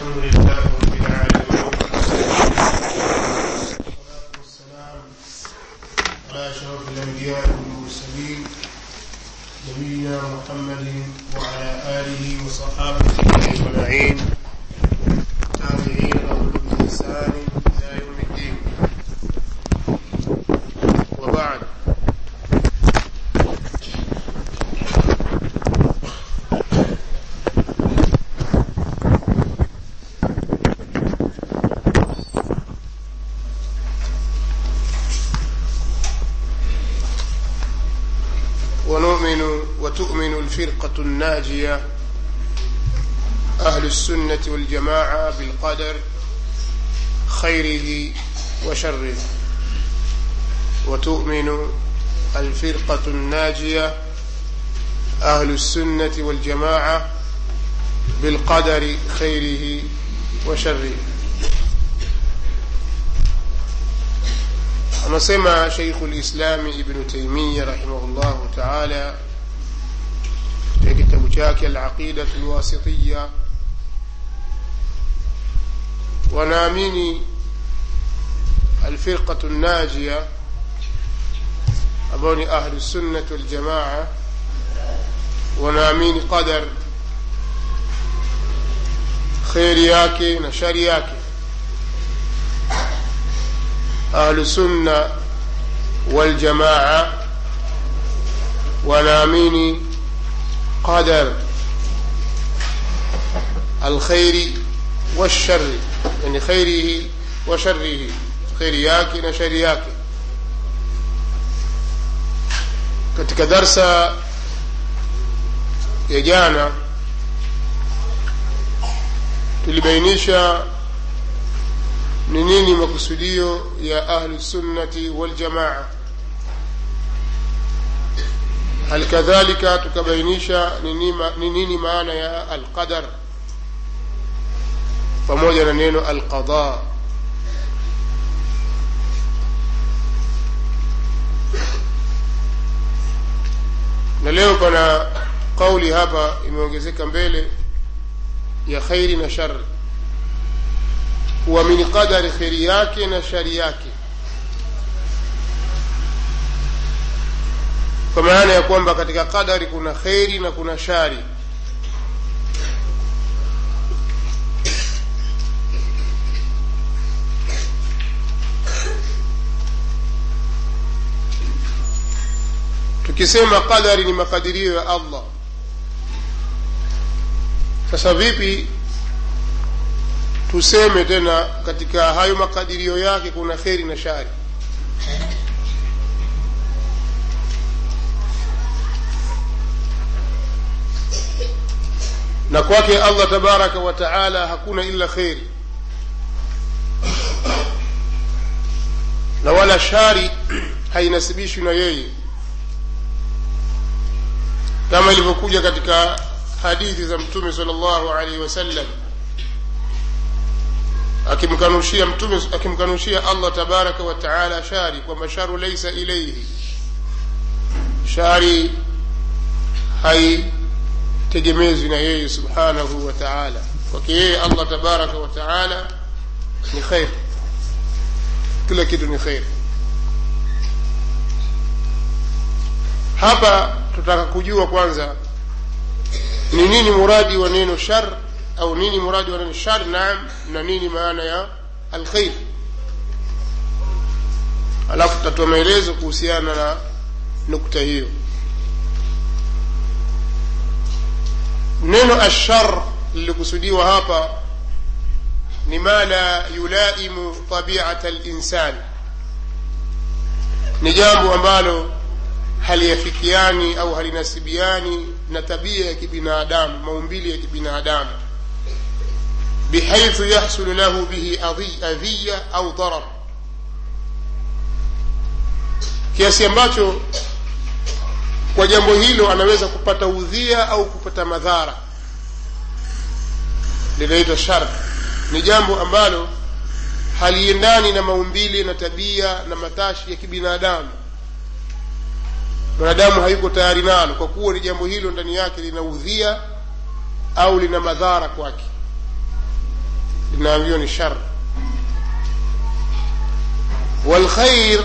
الحمد لله رب العالمين. والصلاة والسلام على أشرف الأنبياء والمرسلين نبينا محمد وعلى آله وصحابته أجمعين تابعين لهم بإحسان إلى يوم الدين وبعد ونؤمن وتؤمن الفرقة الناجية أهل السنة والجماعة بالقدر خيره وشره وتؤمن الفرقة الناجية أهل السنة والجماعة بالقدر خيره وشره. أمسمى شيخ الإسلام ابن تيمية رحمه الله تعالى شيخ التبجاك العقيدة الواسطية. ونامني الفرقة الناجية أبوني أهل السنة الجماعة ونامين قدر. خير ياكي نشر ياكي. أهل السنة والجماعة ونامين قدر. الخير والشر يعني خيره وشره. خير ياكي نشر ياكي. Katika darsa ya jana tulibainisha ni nini makusudio ya ahlusunnati waljamaa halikadhalika tukabainisha ni nini maana ya alqadar pamoja na neno alqada na leo pana kauli hapa imeongezeka mbele ya khairi na shari kuamini qadari kheri yake na shari yake. Kwa maana ya kwamba katika qadari kuna kheri na kuna shari tukisema qadari ni makadirio ya allah. Sasa vipi tuseme tena katika hayo makadirio yake kuna kheri na shari? Na kwake allah tabaraka wa taala hakuna illa kheri. Na wala shari hainasibishwi na yeye kama ilivyokuja katika hadithi za mtume sal llahu alaihi wasallam akimkanushia mtume akimkanushia allah tabaraka wa taala shari kwamba sharu laisa ilaihi shari haitegemezwi na yeye subhanahu wa taala kwake yeye allah tabaraka wa taala ni kheri kila kitu ni khair hapa tutaka kujua kwanza ni nini muradi wa neno shar au nini muradi wa neno shar naam na nini maana ya alkhair. Alafu tutatoa maelezo kuhusiana na nukta hiyo. Neno ashar lilikusudiwa hapa ni ma la yulaimu tabiata linsan ni jambo ambalo haliafikiani au halinasibiani na tabia ya kibinadamu maumbili ya kibinadamu. Bihaithu yahsulu lahu bihi adhiya au dharar kiasi ambacho kwa jambo hilo anaweza kupata udhia au kupata madhara. Linaitwa shar. Ni jambo ambalo haliendani na maumbile na tabia na matashi ya kibinadamu mwanadamu hayuko tayari nalo kwa kuwa ni jambo hilo ndani yake linaudhia au lina madhara kwake. Linaambiwa ni shar. Walkhair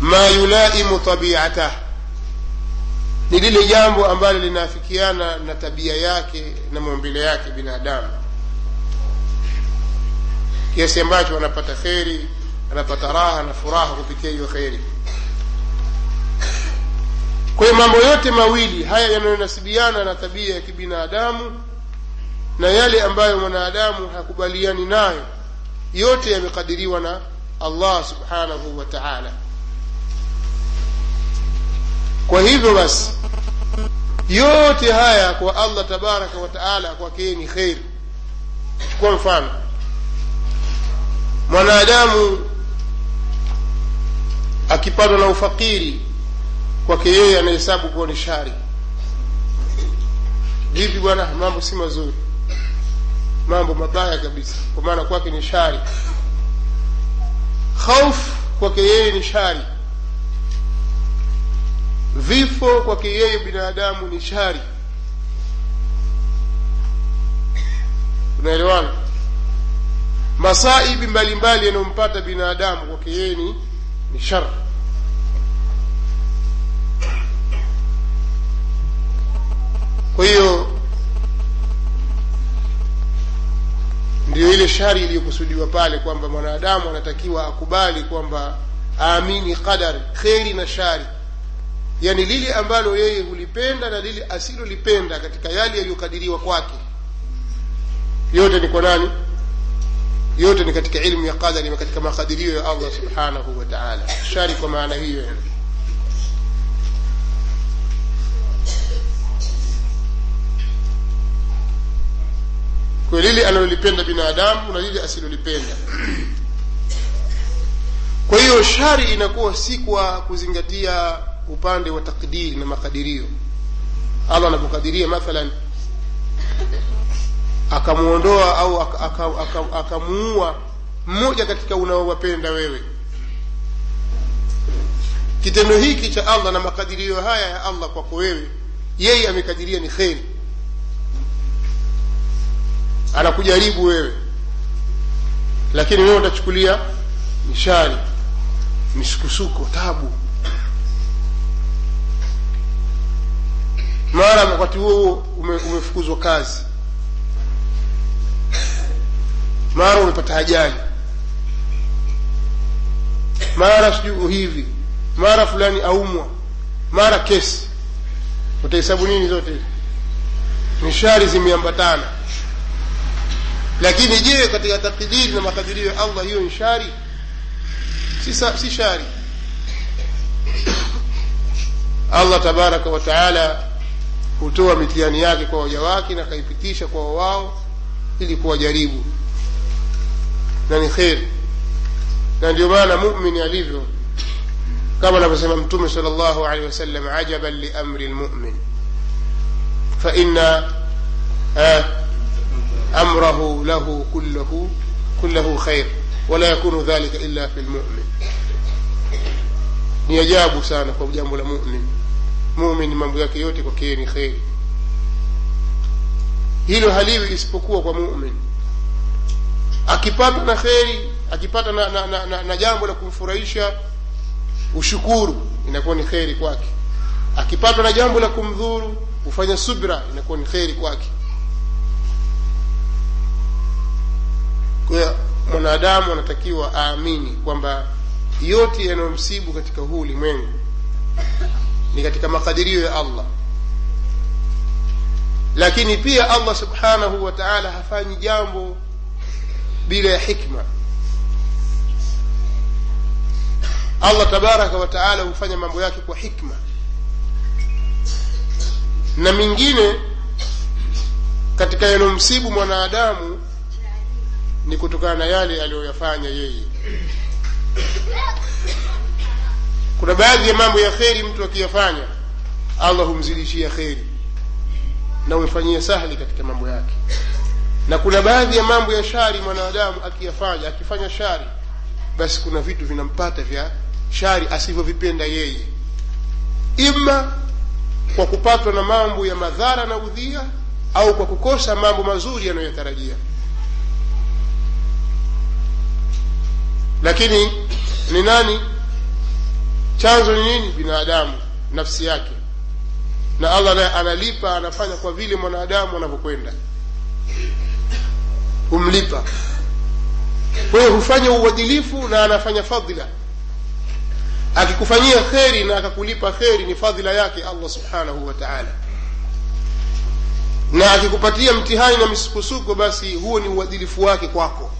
ma yulaimu tabiatah ni lile jambo ambalo linaafikiana na tabia yake na maumbile yake binadamu. Kiasi ambacho anapata kheri anapata raha na furaha kupitia hiyo kheri kwa hiyo mambo yote mawili haya yanayonasibiana na tabia ya kibinadamu na yale ambayo mwanadamu hakubaliani nayo yote yamekadiriwa na allah subhanahu wa taala. Kwa hivyo basi yote haya kwa allah tabaraka wa taala kwake ni kheri chukua mfano mwanadamu akipatwa na ufakiri kwake yeye anahesabu kuwa ni shari. Vipi bwana mambo si mazuri. Mambo mabaya kabisa. Kwa maana kwake ni shari. Khauf kwake yeye ni shari. Vifo kwake yeye binadamu ni shari. Unaelewana? Masaibi mbalimbali yanayompata binadamu kwake yeye ni ni shar kwa hiyo ndio ile shari iliyokusudiwa pale kwamba mwanadamu anatakiwa akubali kwamba aamini qadari kheri na shari. Yani lile ambalo yeye hulipenda na lile asilolipenda katika yale yaliyokadiriwa kwake. Yote ni kwa nani? Yote ni katika ilmu ya qadari katika makadirio ya allah subhanahu wa taala. Shari kwa maana hiyo yani kwa lile analolipenda binadamu na lile asilolipenda. Kwa hiyo shari inakuwa si kwa kuzingatia upande wa takdiri na makadirio. Allah anapokadiria mathalan akamwondoa au akamuua aka, aka, aka mmoja katika unaowapenda wewe. Kitendo hiki cha allah na makadirio haya ya allah kwako wewe yeye amekadiria ni kheri anakujaribu wewe lakini wewe utachukulia mishari misukusuko tabu. Mara wakati huo ume, umefukuzwa kazi. Mara umepata ajali. Mara sijui hivi. Mara fulani aumwa. Mara kesi. Utahesabu nini zote mishari zimeambatana lakini je katika takdiri na makadirio ya allah hiyo ni shari? Si, si shari. Allah tabaraka wa taala hutoa mitihani yake kwa waja wake na akaipitisha kwa wao ili kuwajaribu. Na ni kheri na ndio maana mumini alivyo. Kama anavyosema mtume sal llahu alehi wasallam ajaban liamri lmumin faina amrahu له كله كله خير wala yakunu dhalika illa fi lmumin ni ajabu sana kwa jambo la mumin. Mumin mambo yake yote kwakee ni kheri hilo haliwi isipokuwa kwa mumin. Akipata na kheri akipata na, na, na, na, na jambo la kumfurahisha ushukuru inakuwa ni kheri kwake. Akipatwa na jambo la kumdhuru hufanya subra inakuwa ni kheri kwake kwa mwanadamu anatakiwa aamini kwamba yote yanayomsibu katika huu ulimwengu ni katika makadirio ya allah. Lakini pia allah subhanahu wa taala hafanyi jambo bila ya hikma. Allah tabaraka wa taala hufanya mambo yake kwa hikma. Na mingine katika yanayomsibu mwanadamu ni kutokana na yale aliyoyafanya yeye. Kuna baadhi ya mambo ya kheri mtu akiyafanya allah humzidishia kheri na umefanyia sahli katika mambo yake. Na kuna baadhi ya mambo ya shari mwanadamu akiyafanya akifanya shari basi kuna vitu vinampata vya shari asivyovipenda yeye. Ima kwa kupatwa na mambo ya madhara na udhia au kwa kukosa mambo mazuri yanayotarajia lakini ni nani? Chanzo ni nini? Binadamu nafsi yake. Na allah naye analipa anafanya kwa vile mwanadamu anavyokwenda. Humlipa. Kwa hiyo hufanya uadilifu na anafanya fadhila. Akikufanyia kheri na akakulipa kheri ni fadhila yake allah subhanahu wa taala. Na akikupatia mtihani na misukosuko basi huo ni uadilifu wake kwako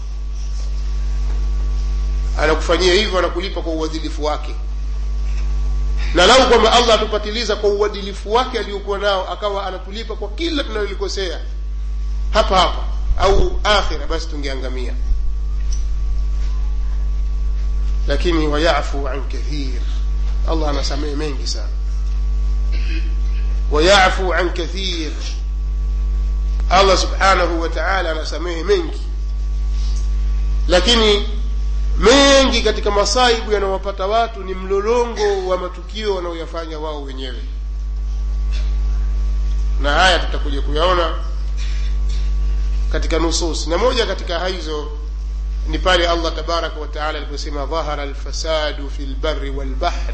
anakufanyia hivyo anakulipa kwa uadilifu wake. Na lau kwamba allah atupatiliza kwa uadilifu wake aliyokuwa nao akawa anatulipa kwa kila tunalolikosea hapa hapa au akhira basi tungeangamia. Lakini wayafu an kathir. Allah anasamehe mengi sana. Wayafu an kathir. Allah subhanahu wa taala anasamehe mengi. Lakini mengi katika masaibu yanayowapata watu ni mlolongo wa matukio wanaoyafanya wao wenyewe na haya tutakuja kuyaona katika nusus na moja katika hizo ni pale allah tabaraka wataala aliposema dhahara alfasadu fi lbari walbahr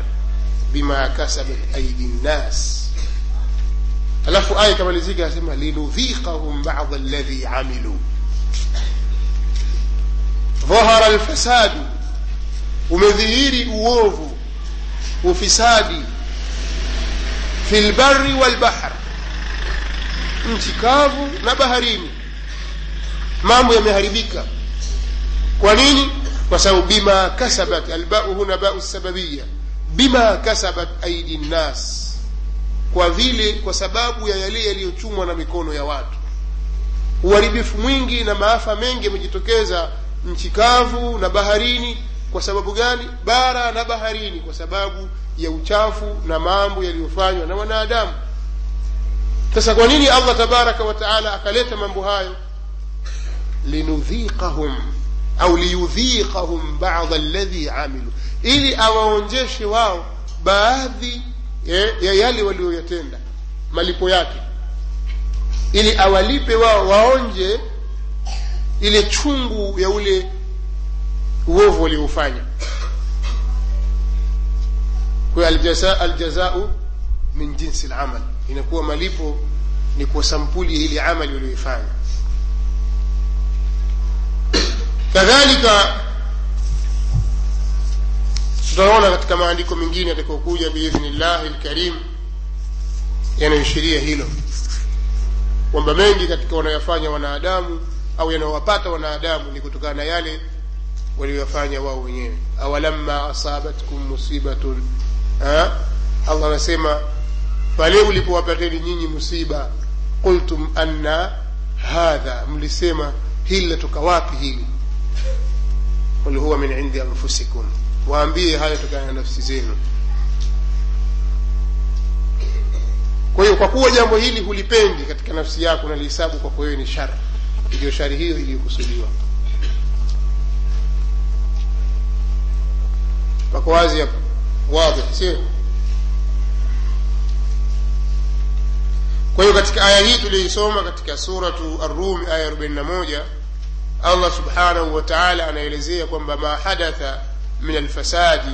bima kasabat aidi nnas alafu aya ikamalizika asema linudhiqahum bada alladhi amilu dhahara alfasadu umedhihiri uovu ufisadi. Fi lbari walbahr nchi kavu na baharini. Mambo yameharibika. Kwa nini? Kwa sababu bima kasabat albau huna bau sababiya bima kasabat aidi nnas kwa vile kwa sababu ya yale yaliyochumwa na mikono ya watu. Uharibifu mwingi na maafa mengi yamejitokeza nchi kavu na baharini. Kwa sababu gani? Bara na baharini. Kwa sababu ya uchafu na mambo yaliyofanywa na wanadamu. Sasa kwa nini allah tabaraka wataala akaleta mambo hayo? Linudhiqahum au liyudhiqahum bada ladhi amilu. Ili awaonjeshe wao baadhi ya yale walioyatenda malipo yake. Ili awalipe wao waonje ile chungu ya ule uovu walioufanya kwa aljaza, aljazau min jinsi lamal inakuwa malipo ni kwa sampuli ile amali walioifanya kadhalika tutaona katika maandiko mengine yatakaokuja biidhnillahi lkarim yanayoishiria hilo. Kwamba mengi katika wanayofanya wanadamu au yanayowapata wanadamu ni kutokana na yale walioyafanya wao wenyewe. Awalamma asabatkum musibatun. Allah anasema pale ulipowapateni nyinyi musiba qultum anna hadha mlisema hili latoka wapi hili? Qul huwa min indi anfusikum. Waambie haya tokana na nafsi zenu. Kwa hiyo kwa kuwa jambo hili hulipendi katika nafsi yako nalihesabu kwako wewe ni shari ndiyo shari hiyo iliyokusudiwa pako wazi hapo wadhi sio kwa hiyo katika aya hii tuliyoisoma katika suratu arumi aya 41 allah subhanahu wa taala anaelezea kwamba ma hadatha min alfasadi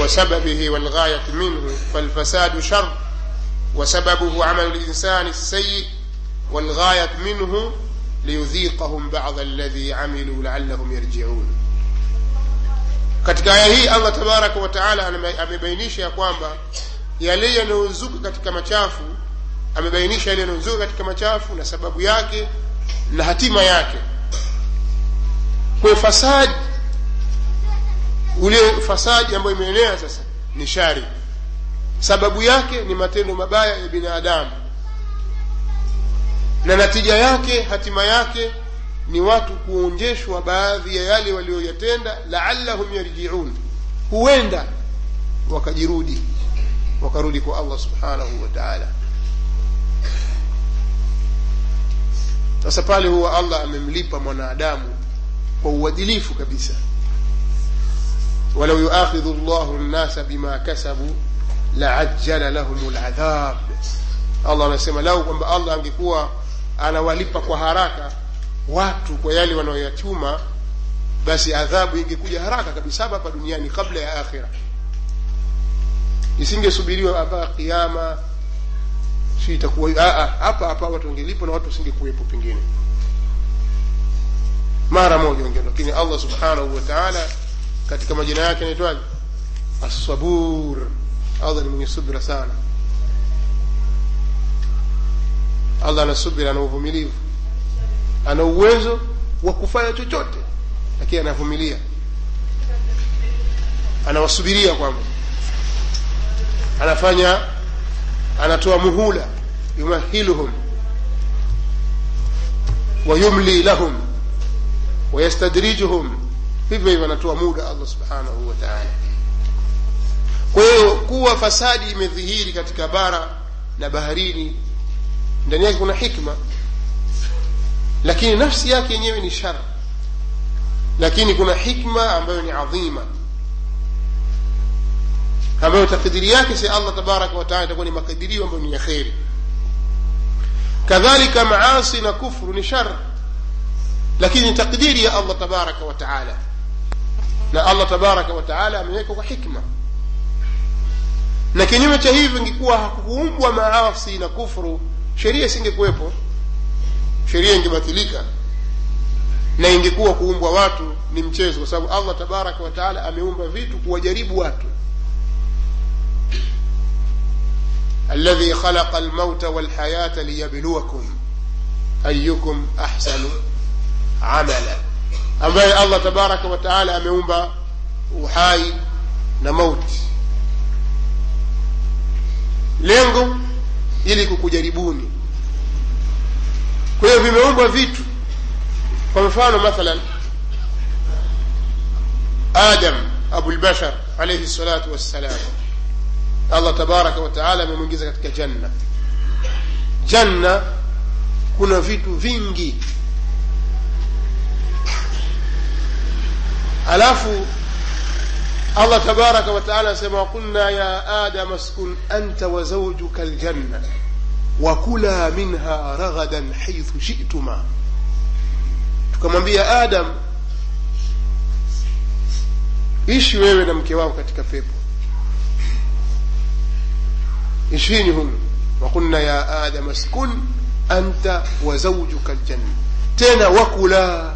وسببه والغاية منه فالفساد شر وسببه عمل الإنسان السيء والغاية منه ليذيقهم بعض الذي عملوا لعلهم يرجعون katika aya hii allah tabaraka wataala amebainisha ya kwamba yale yanayozuka katika machafu amebainisha yale yanayozuka katika machafu na sababu yake na hatima yake kwa fasadi ule fasadi ambayo imeenea sasa ni shari sababu yake ni matendo mabaya ya binadamu na natija yake hatima yake ni watu kuonjeshwa baadhi ya yale walioyatenda laallahum yarjiun. Huenda wakajirudi wakarudi kwa allah subhanahu wa taala. Sasa pale huwa allah amemlipa mwanadamu kwa uadilifu kabisa. Walau yuakhidhu llahu nnasa bima kasabu laajjala lahum ladhab allah anasema lau kwamba allah angekuwa anawalipa kwa haraka watu kwa yale wanaoyachuma basi adhabu ingekuja haraka kabisa hapa duniani kabla ya akhira. Isingesubiriwa mpaka kiama si itakuwa hapa hapa watu wangelipo na watu wasingekuwepo pengine. Mara moja wengine lakini allah subhanahu wa taala katika majina yake anaitwaje? Assabur. Allah ni mwenye subira sana allah ana subira ana uvumilivu. Ana uwezo wa kufanya chochote lakini anavumilia. Anawasubiria kwamba anafanya anatoa muhula yumahiluhum wayumli lahum wayastadrijuhum hivyo hivyo anatoa muda allah subhanahu wa taala. Kwa hiyo kuwa fasadi imedhihiri katika bara na baharini ndani yake kuna hikma lakini nafsi yake yenyewe ni shar lakini kuna hikma ambayo ni adhima ambayo takdiri yake si allah tabaraka wataala itakuwa ni makadirio ambayo ni ya kheri kadhalika maasi na kufru ni shar lakini takdiri ya allah tabaraka wataala na allah tabaraka wataala ameweka kwa hikma na kinyume cha hivyo ingekuwa hakuumbwa maasi na kufru sheria isingekuwepo sheria ingebatilika na ingekuwa kuumbwa watu ni mchezo kwa sababu allah tabaraka wataala ameumba vitu kuwajaribu watu. Alladhi khalaqa almauta walhayata liyabluwakum ayukum ahsanu amala ambaye allah tabaraka wataala ameumba uhai na mauti. Lengo ili kukujaribuni. Kwa hiyo vimeumbwa vitu. Kwa mfano mathalan adam abulbashar alaihi salatu wassalam. Allah tabaraka wataala amemwingiza katika janna. Janna kuna vitu vingi. Alafu allah tabaraka wataala anasema waqulna ya adam askun anta wa zawjuka aljanna wakula minha raghadan haithu shituma tukamwambia adam ishi wewe na mke wako katika pepo ishini humu waqulna ya adam askun anta wa zawjuka aljanna tena wakula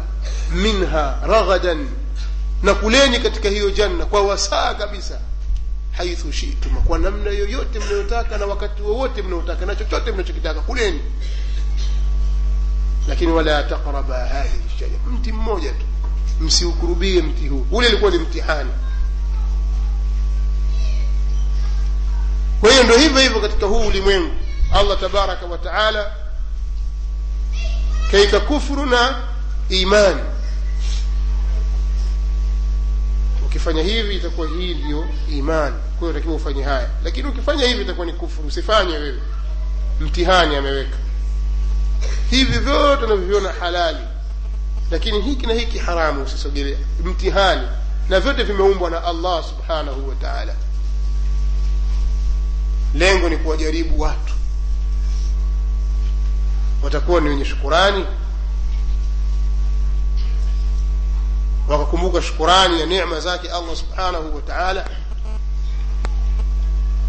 minha raghadan na kuleni katika hiyo janna kwa wasaa kabisa haithu shituma kwa namna yoyote mnayotaka na wakati wowote mnaotaka na chochote mnachokitaka kuleni lakini wala taqraba hadhihi shajara mti mmoja tu msiukurubie mti huu ule ilikuwa ni mtihani kwa hiyo ndo hivyo hivyo katika huu ulimwengu allah tabaraka wa taala kaika kufuru na imani ukifanya hivi itakuwa hii ndiyo imani. Kwa hiyo takiwa ufanye haya. Lakini ukifanya hivi itakuwa ni kufuru. Usifanye wewe. Mtihani ameweka. Hivi vyote unavyoviona halali. Lakini hiki na hiki haramu usisogelea mtihani. Na vyote vimeumbwa na allah subhanahu wa taala. Lengo ni kuwajaribu watu. Watakuwa ni wenye shukurani wakakumbuka shukurani ya neema zake allah subhanahu wa taala.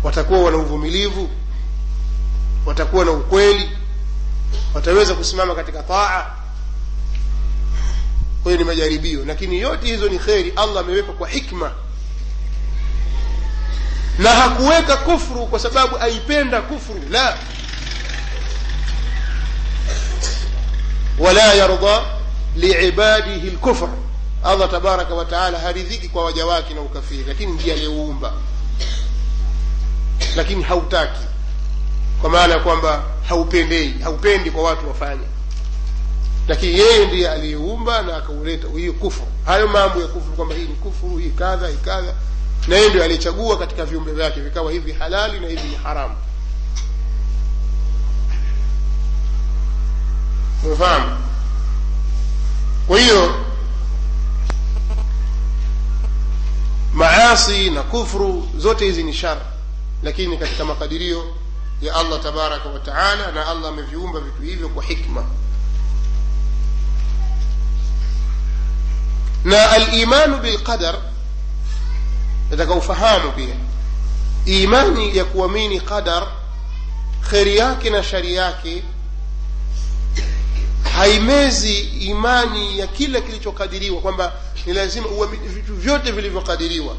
Watakuwa wana uvumilivu watakuwa na ukweli wataweza kusimama katika taa. Kwa ni majaribio lakini yote hizo ni kheri allah ameweka kwa hikma. Na hakuweka kufru kwa sababu aipenda kufru la. Wala yarda liibadihi lkufr allah tabaraka wataala haridhiki kwa waja wake na ukafiri lakini ndiye aliyeuumba lakini hautaki kwa maana ya kwamba haupendei haupendi kwa watu wafanye. Lakini yeye ndiye aliyeumba na akauleta hiyo kufuru hayo mambo ya kufuru kwamba hii ni kufuru hii kadha hii kadha na yeye ndio aliyechagua katika viumbe vyake vikawa hivi halali na hivi ni haramu. Umefahamu kwa hiyo maasi na kufru zote hizi ni shar lakini katika makadirio ya allah tabaraka wa taala na allah ameviumba vitu hivyo kwa hikma na alimanu bilqadar nataka ufahamu pia imani ya kuamini qadar kheri yake na shari yake haimezi imani ya kila kilichokadiriwa kwamba ni lazima uwe vitu vyote vilivyokadiriwa.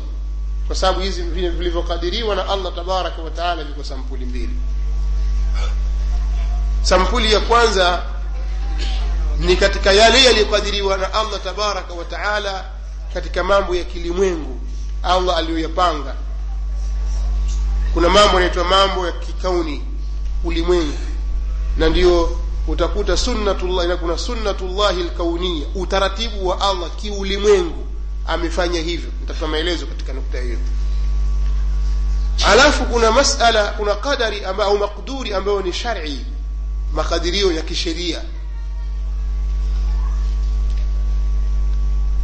Kwa sababu hizi vilivyokadiriwa na allah tabaraka wataala viko sampuli mbili. Sampuli ya kwanza ni katika yale yaliyokadiriwa na allah tabaraka wa taala katika mambo ya kilimwengu allah aliyoyapanga. Kuna mambo yanaitwa mambo ya kikauni ulimwengu. Na ndio utakuta sunnatullah na kuna sunnatullahi lkaunia utaratibu wa allah kiulimwengu amefanya hivyo. Nitatoa maelezo katika nukta hiyo. Alafu kuna masala kuna qadari amba, au makduri ambayo ni shari makadirio ya kisheria.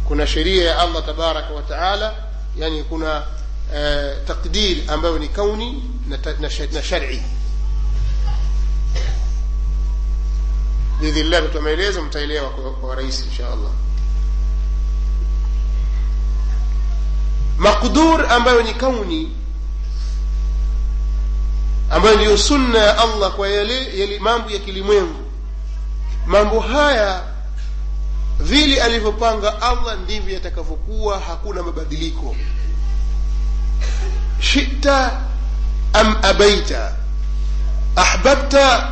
Kuna sheria ya allah tabaraka wa taala yani kuna eh, takdir ambayo ni kauni na, na, na shari biidhnillah tutoa maelezo mtaelewa kwa, rahisi insha allah maqdur ambayo ni kauni ambayo ndiyo sunna ya allah kwa yale, yale mambo ya kilimwengu. Mambo haya vile alivyopanga allah ndivyo yatakavyokuwa hakuna mabadiliko. Shita am abaita? Ahbabta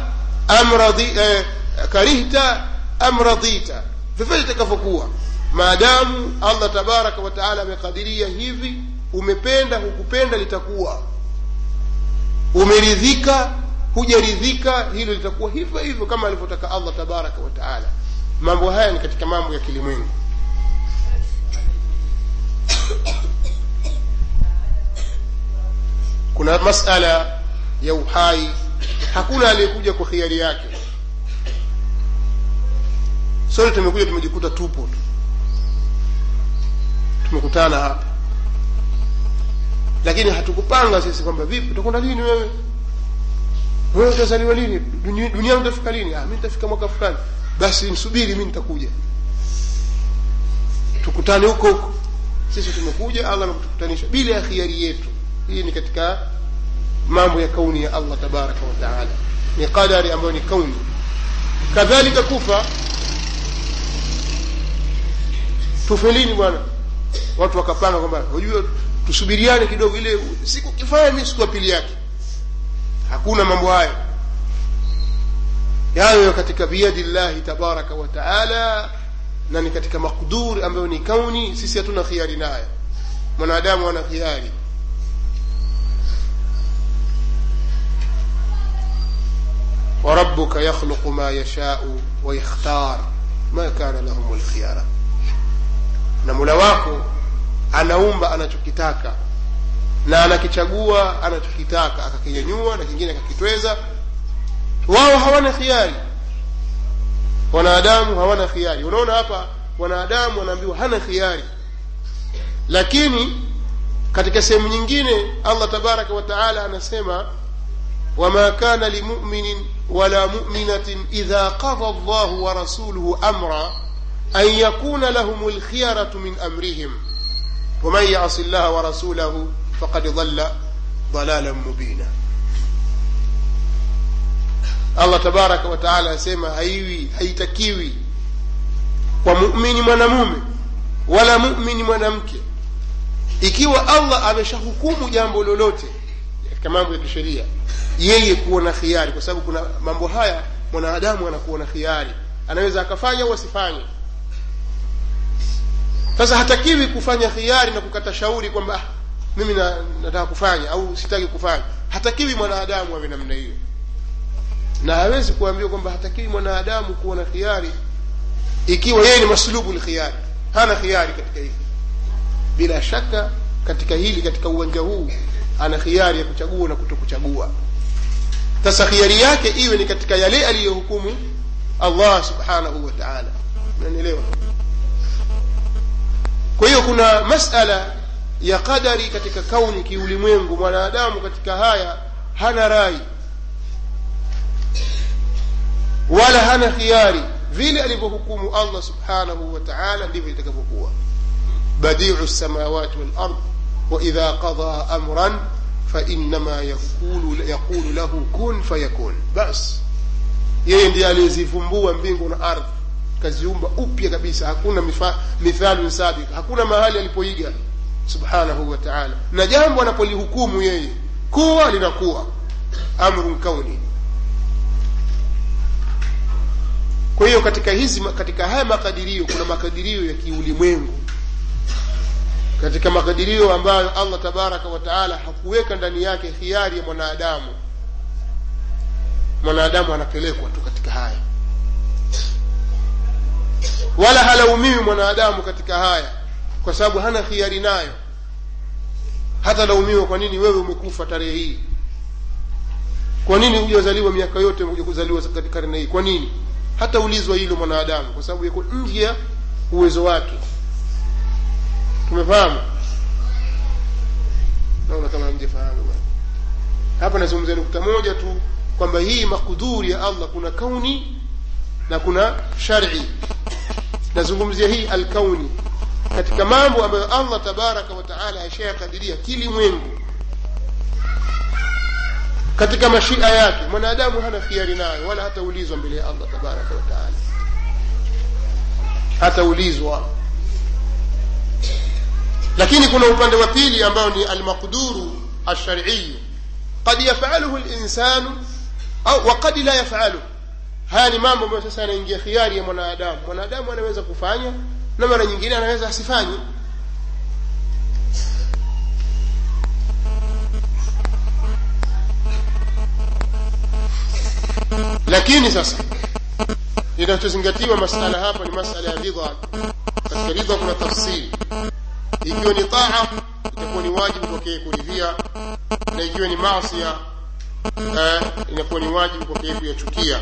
am radhi, eh, karihta am radhita vyovyote itakavyokuwa maadamu allah tabaraka wa taala amekadiria hivi umependa hukupenda litakuwa. Umeridhika hujaridhika hilo litakuwa hivyo hivyo kama alivyotaka allah tabaraka wa taala. Mambo haya ni katika mambo ya kilimwengu. Kuna masala ya uhai. Hakuna aliyekuja kwa khiari yake sote tumekuja tumejikuta tupo tu. Tumekutana hapa. Lakini hatukupanga sisi kwamba vipi utakwenda lini wewe? Wewe utazaliwa lini? Dunia, dunia utafika lini? Ah, mi nitafika mwaka fulani. Basi msubiri mi nitakuja. Tukutane huko huko. Sisi tumekuja allah ametukutanisha. Bila ya khiari yetu. Hii ni katika mambo ya kauni ya allah tabaraka wataala ni qadari ambayo ni kauni. Kadhalika kufa tufe lini bwana watu wakapanga kwamba unajua tusubiriane kidogo ile siku kifanya mi siku ya pili yake hakuna mambo hayo yayo katika biyadi llahi tabaraka wa taala na ni katika makdur ambayo ni kauni sisi hatuna khiari nayo mwanadamu ana khiari وربك يخلق ما يشاء ويختار ما كان لهم الخيارة na mula wako anaumba anachokitaka na anakichagua anachokitaka akakinyanyua na kingine akakitweza. Wao hawana khiari. Wanadamu hawana khiari. Unaona hapa wanadamu wanaambiwa hana khiari. Lakini katika sehemu nyingine allah tabaraka wa taala anasema wama kana limuminin wala muminatin idha qada llahu wa rasuluhu amra an yakuna lahum lkhiyaratu min amrihim waman yasi llaha wa rasulahu faqad dhalla dhalalan mubina allah tabaraka wataala asema haiwi haitakiwi kwa mumini mwanamume wala mumini mwanamke ikiwa allah ameshahukumu jambo lolote katika mambo ya kisheria yeye kuona khiari kwa sababu kuna mambo haya mwanadamu anakuona khiari anaweza akafanya au asifanye sasa hatakiwi kufanya khiari na kukata shauri kwamba ah, mimi na, nataka kufanya au sitaki kufanya. Hatakiwi mwanadamu awe namna hiyo. Na hawezi kuambiwa kwamba hatakiwi mwanadamu kuwa na khiari ikiwa yeye ni maslubu lkhiari hana khiari katika hili. Bila shaka katika hili katika uwanja huu ana khiari ya kuchagua na kutokuchagua. Sasa khiari yake iwe ni katika yale aliyohukumu allah subhanahu wa taala. Unanielewa kwa hiyo kuna masala ya qadari katika kauni kiulimwengu mwanadamu katika haya hana rai wala hana khiari vile alivyohukumu allah subhanahu wa taala ndivyo itakavyokuwa badiu lsamawati walard waidha qada amran fainama yaqulu, lahu kun fayakun bas yeye ndiye aliyezivumbua mbingu na ardhi kaziumba upya kabisa. Hakuna mifa, mithalu sabika hakuna mahali alipoiga. Subhanahu wa taala. Na jambo anapolihukumu yeye kuwa linakuwa. Amrun kauni. Kwa hiyo katika hizi katika haya makadirio kuna makadirio ya kiulimwengu. Katika makadirio ambayo allah tabaraka wa taala hakuweka ndani yake khiari ya mwanadamu. Mwanadamu anapelekwa tu katika haya wala halaumiwi mwanadamu katika haya kwa sababu hana khiari nayo. Hata laumiwa kwa nini wewe umekufa tarehe hii? Kwa nini hujazaliwa miaka yote huja kuzaliwa katika karne hii? Kwa nini? Hata ulizwa hilo mwanadamu kwa sababu yako nje ya uwezo wake. Tumefahamu? Naona kama mjefahamu hapa nazungumzia nukta moja tu kwamba hii makuduri ya allah kuna kauni na kuna shari nazungumzia hii alkauni katika mambo ambayo allah tabaraka wa taala ashayakadiria kilimwengu katika mashia yake mwanadamu hana khiari nayo wala hataulizwa mbele ya allah tabaraka wa taala hataulizwa lakini kuna upande wa pili ambao ni almaqduru alshariyu qad yafaluhu linsanu au waqad la yafaluhu haya ni mambo ambayo sasa yanaingia khiari ya mwanadamu. Mwanadamu anaweza kufanya na mara nyingine anaweza asifanye lakini sasa inachozingatiwa masala hapa ni masala ya ridha. Katika ridha kuna tafsiri. Ikiwa ni taa itakuwa ni wajibu kwake kuridhia. Na ikiwa ni masia eh, inakuwa ni wajibu kwake kuyachukia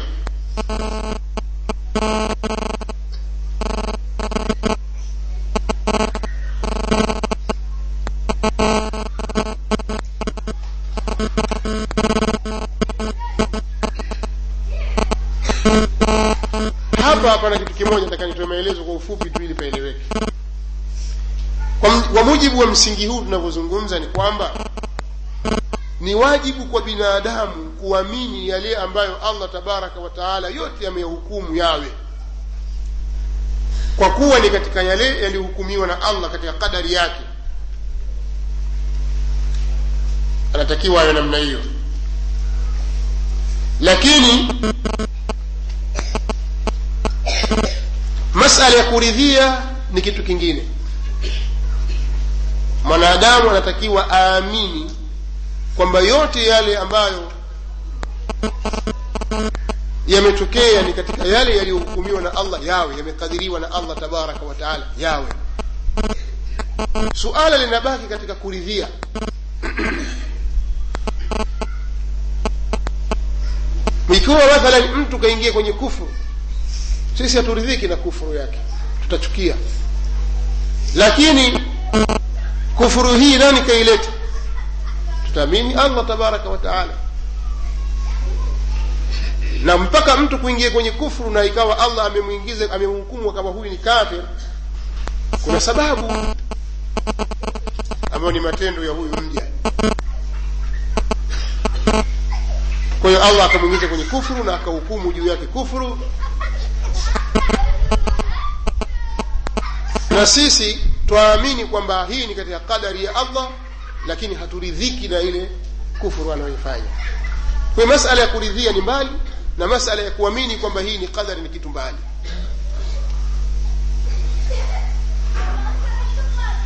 hapa hapana kitu kimoja nataka maelezo kwa ufupi tu ili paeleweke. Kwa mujibu wa msingi huu tunavyozungumza ni kwamba ni wajibu kwa binadamu kuamini yale ambayo allah tabaraka wa taala yote ameyahukumu yawe. Kwa kuwa ni katika yale yaliyohukumiwa na allah katika kadari yake. Anatakiwa awe namna hiyo. Lakini masala ya kuridhia ni kitu kingine. Mwanadamu anatakiwa aamini kwamba yote yale ambayo yametokea ni katika yale yaliyohukumiwa na allah yawe yamekadiriwa na allah tabaraka wa taala yawe. Suala linabaki katika kuridhia. Ikiwa mathalan mtu kaingia kwenye kufuru sisi haturidhiki na kufuru yake tutachukia. Lakini kufuru hii nani kaileta tutaamini allah tabaraka wataala na mpaka mtu kuingia kwenye kufuru na ikawa allah amemwingiza amemhukumu kama huyu ni kafir kuna sababu ambayo ni matendo ya huyu mja. Kwa hiyo allah akamwingiza kwenye kufuru na akahukumu juu yake kufuru. Na sisi twaamini kwamba hii ni katika kadari ya allah lakini haturidhiki na ile kufuru anayoifanya. Kwa masala ya kuridhia ni mbali na masala ya kuamini kwamba hii ni qadari ni kitu mbali.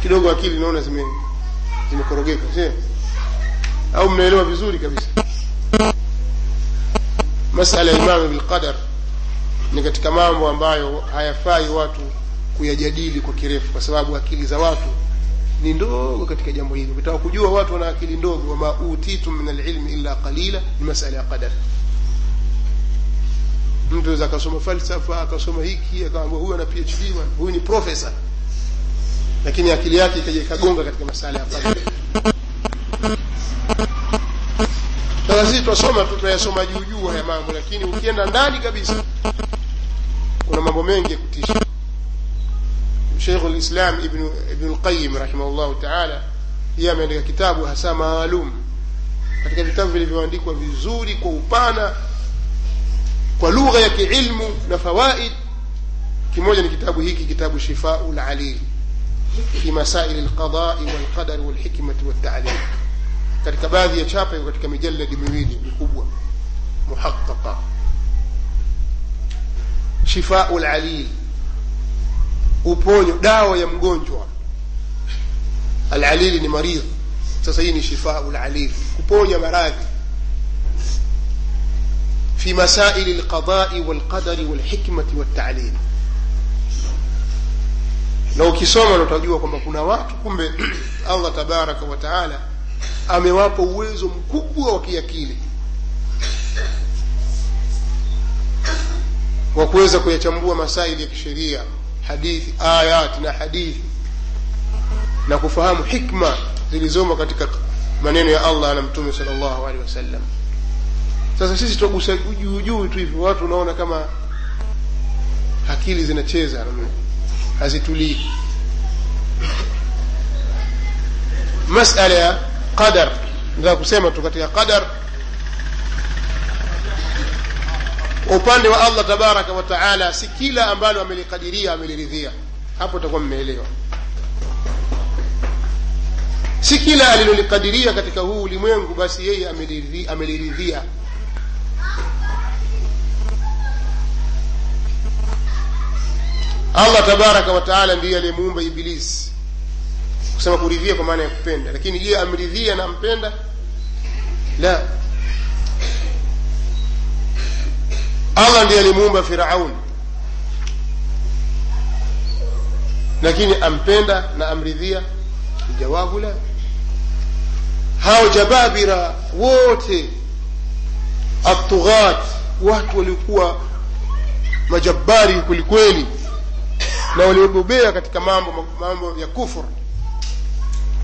Kidogo akili naona zime zimekorogeka au mnaelewa vizuri kabisa? Masala ya imani bilqadar ni katika mambo ambayo hayafai watu kuyajadili kwa kirefu kwa sababu akili za watu ni ndogo katika jambo hili. Ukitaka kujua watu wana akili ndogo wama utitum min alilmi illa qalila ni masala ya qadar. Mtu aweza akasoma falsafa akasoma hiki akaambia huyu ana phd huyu ni profesa lakini akili yake ikaja ikagonga katika masala ya qadar. Sasa sisi twasoma tu tunayasoma juu juu haya mambo lakini ukienda ndani kabisa kuna mambo mengi ya kutisha sheikhu lislam ibnu ibnu lqayim rahimahullahu taala yeye ameandika kitabu hasa maalum katika vitabu vilivyoandikwa vizuri kwa upana kwa lugha ya kiilmu na fawaid kimoja ni kitabu hiki kitabu shifau lalil fi masaili lqadai walqadari walhikmati waltalim katika baadhi ya chapa iko katika mijaladi miwili mikubwa muhaqaqa shifau lalil uponyo dawa ya mgonjwa alalili ni maridh sasa hii ni shifau lalil kuponya maradhi في مسائل القضاء والقدر والحكمة والتعليم na ukisoma na utajua kwamba kuna watu kumbe allah tabaraka wa taala amewapa uwezo mkubwa wa kiakili wa kuweza kuyachambua masaili ya kisheria hadithi ayat na hadithi na kufahamu hikma zilizomo katika maneno ya allah na mtume sal llahu alehi wasallam. Sasa sisi twagusa juujuu juu tu hivyo watu unaona kama akili zinacheza hazitulii. Masala ya qadar nataka kusema tu katika qadar kwa upande wa allah tabaraka wa taala si kila ambalo amelikadiria ameliridhia. Hapo utakuwa mmeelewa. Si kila alilolikadiria katika huu ulimwengu basi yeye ameliridhia allah tabaraka wa taala ndiye aliyemuumba ibilisi kusema kuridhia kwa maana ya kupenda. Lakini je amridhia na ampenda la allah ndiye alimuumba firaun lakini ampenda na amridhia jawabu la hao jababira wote atughat watu waliokuwa majabari kwelikweli na waliobobea katika mambo mambo ya kufur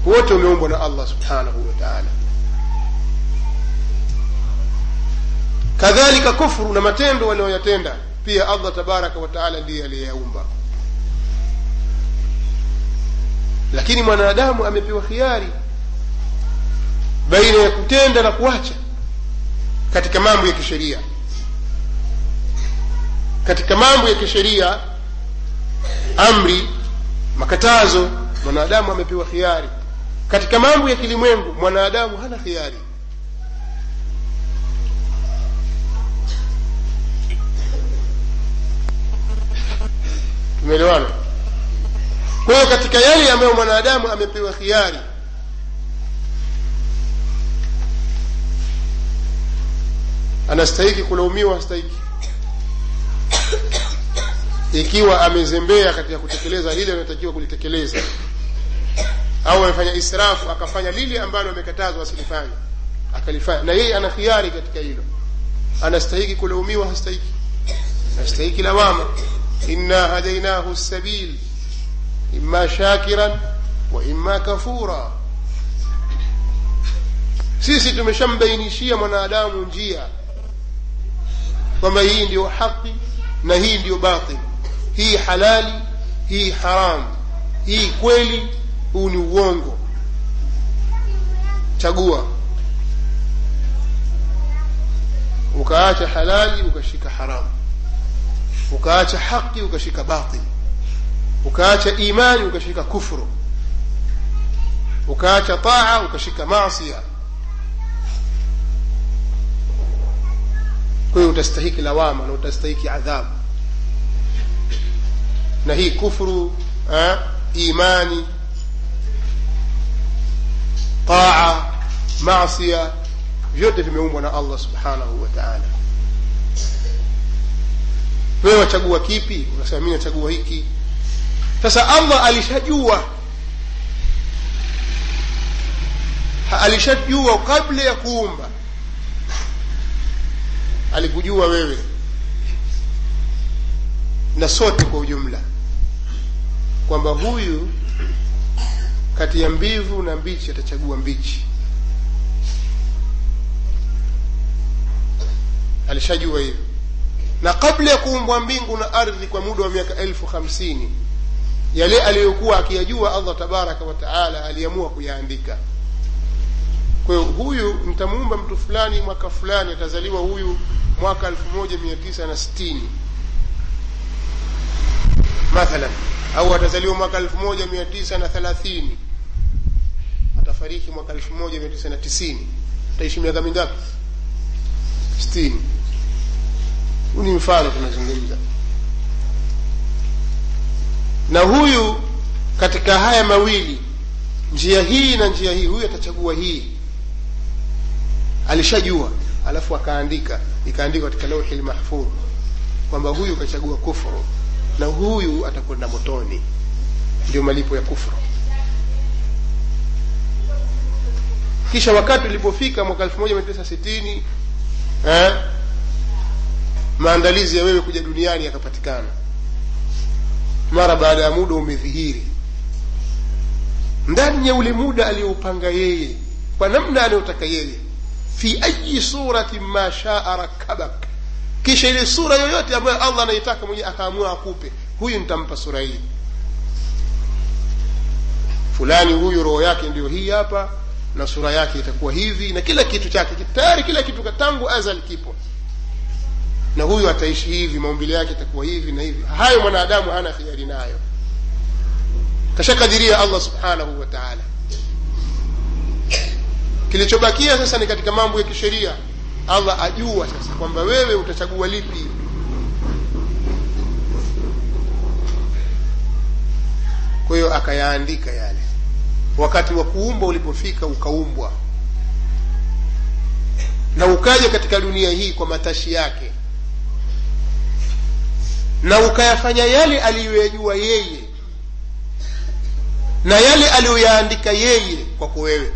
wote wameumbwa na allah subhanahu wa taala kadhalika kufru na matendo wanayoyatenda pia allah tabaraka wataala ndiye aliyeyaumba. Lakini mwanadamu amepewa khiari baina ya kutenda na kuacha katika mambo ya kisheria. Katika mambo ya kisheria amri makatazo mwanadamu amepewa khiari. Katika mambo ya kilimwengu mwanadamu hana khiari tumeelewana kwa hiyo katika yale ambayo mwanadamu amepewa khiari anastahiki kulaumiwa hastahiki. Ikiwa amezembea katika kutekeleza lile anaotakiwa kulitekeleza. Au amefanya israfu akafanya lile ambalo amekatazwa asilifanye akalifanya. Na yeye ana khiari katika hilo. Anastahiki kulaumiwa hastahiki. Anastahiki lawama inna هديناه sabil. Imma shakiran wa كفورا sisi tumeshambainishia mwanadamu njia kwamba hii ndiyo haki na hii ndiyo batil. Hii halali hii haramu hii kweli huu ni uongo. Chagua. Ukaacha halali ukashika haramu ukaacha haki ukashika batil ukaacha imani ukashika kufru ukaacha taa ukashika masia kwa hiyo utastahiki lawama na utastahiki adhabu na hii kufru eh, imani taa masia vyote vimeumbwa na allah subhanahu wa taala wewe wachagua kipi? Unasema mi nachagua hiki. Sasa allah alishajua. Alishajua kabla ya kuumba. Alikujua wewe. Na sote kwa ujumla. Kwamba huyu kati ya mbivu na mbichi atachagua mbichi. Alishajua hivyo na kabla ya kuumbwa mbingu na ardhi kwa muda wa miaka elfu hamsini yale aliyokuwa akiyajua allah tabaraka wa taala aliamua kuyaandika. Kwa huyu nitamuumba mtu fulani mwaka fulani atazaliwa huyu mwaka elfu moja mia tisa na sitini. Mathalan au atazaliwa mwaka elfu moja mia tisa na thelathini atafariki mwaka elfu moja mia tisa na tisini. Ataishi miaka mingapi? Sitini huu ni mfano tunazungumza. Na huyu katika haya mawili njia hii na njia hii huyu atachagua hii. Alishajua alafu akaandika ikaandikwa katika lauhi lmahfudh kwamba huyu kachagua kufru na huyu atakwenda motoni. Ndio malipo ya kufru. Kisha wakati ulipofika mwaka elfu moja mia tisa sitini eh, maandalizi ya wewe kuja duniani yakapatikana. Mara baada ya muda umedhihiri. Ndani ya ule muda aliyoupanga yeye kwa namna anayotaka yeye fi ayi suratin ma shaa rakabak. Kisha ile sura yoyote ambayo allah anaitaka mwenyewe akaamua akupe huyu nitampa sura hii. Fulani huyu roho yake ndio hii hapa na sura yake itakuwa hivi na kila kitu chake tayari kila kitu tangu azal kipo na huyu ataishi hivi maumbile yake itakuwa hivi na hivi. Hayo mwanadamu hana khiari nayo. Kashakadiria allah subhanahu wa taala. Kilichobakia sasa ni katika mambo ya kisheria. Allah ajua sasa kwamba wewe utachagua lipi. Kwa hiyo akayaandika yale. Wakati wa kuumbwa ulipofika ukaumbwa. Na ukaja katika dunia hii kwa matashi yake na ukayafanya yale aliyoyajua yeye na yale aliyoyaandika yeye kwako wewe.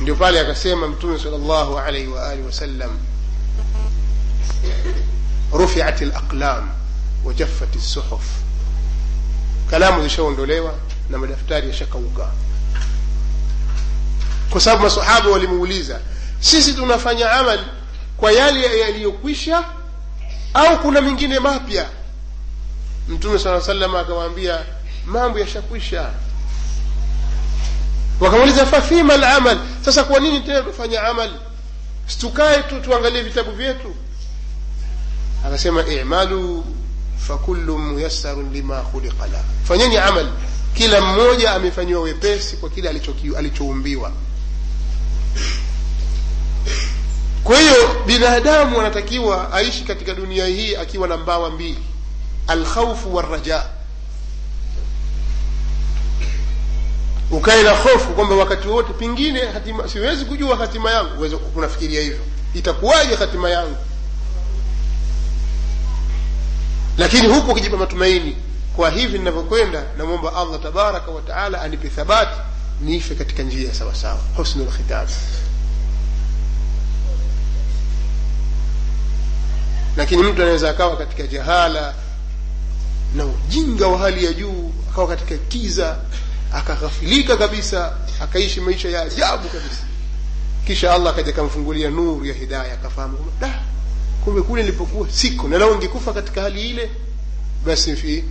Ndio pale akasema mtume sal llahu alaihi waalihi wasallam rufiat laqlam wajaffat lsuhuf kalamu zishaondolewa na madaftari yashakauka. Kwa sababu masahaba walimuuliza sisi tunafanya amali kwa yale yaliyokwisha au kuna mengine mapya? Mtume saa salam akawaambia mambo yashakwisha. Wakamuuliza fafima lamal sasa kwa nini tena tufanya amali situkae tu tuangalie vitabu vyetu. Akasema imalu fakullu muyassarun lima khuliqa la fanyeni amal. Kila mmoja amefanyiwa wepesi kwa kile alichoumbiwa kwa hiyo binadamu anatakiwa aishi katika dunia hii akiwa na mbawa mbili. Alkhaufu waraja ukae na hofu kwamba wakati wote pengine hatima siwezi kujua hatima yangu. Uweze unafikiria hivyo. Itakuwaje hatima yangu? Lakini huku ukijipa matumaini kwa hivi ninavyokwenda namwomba allah tabaraka wataala anipe thabati niife katika njia sawasawa. Husnu lakini mtu anaweza akawa katika jahala na ujinga wa hali ya juu akawa katika kiza akaghafilika kabisa akaishi maisha ya ajabu kabisa. Kisha allah akaja akamfungulia nuru ya hidaya akafahamu kumbe kule nilipokuwa siko na lao ngekufa katika hali ile. Basi fi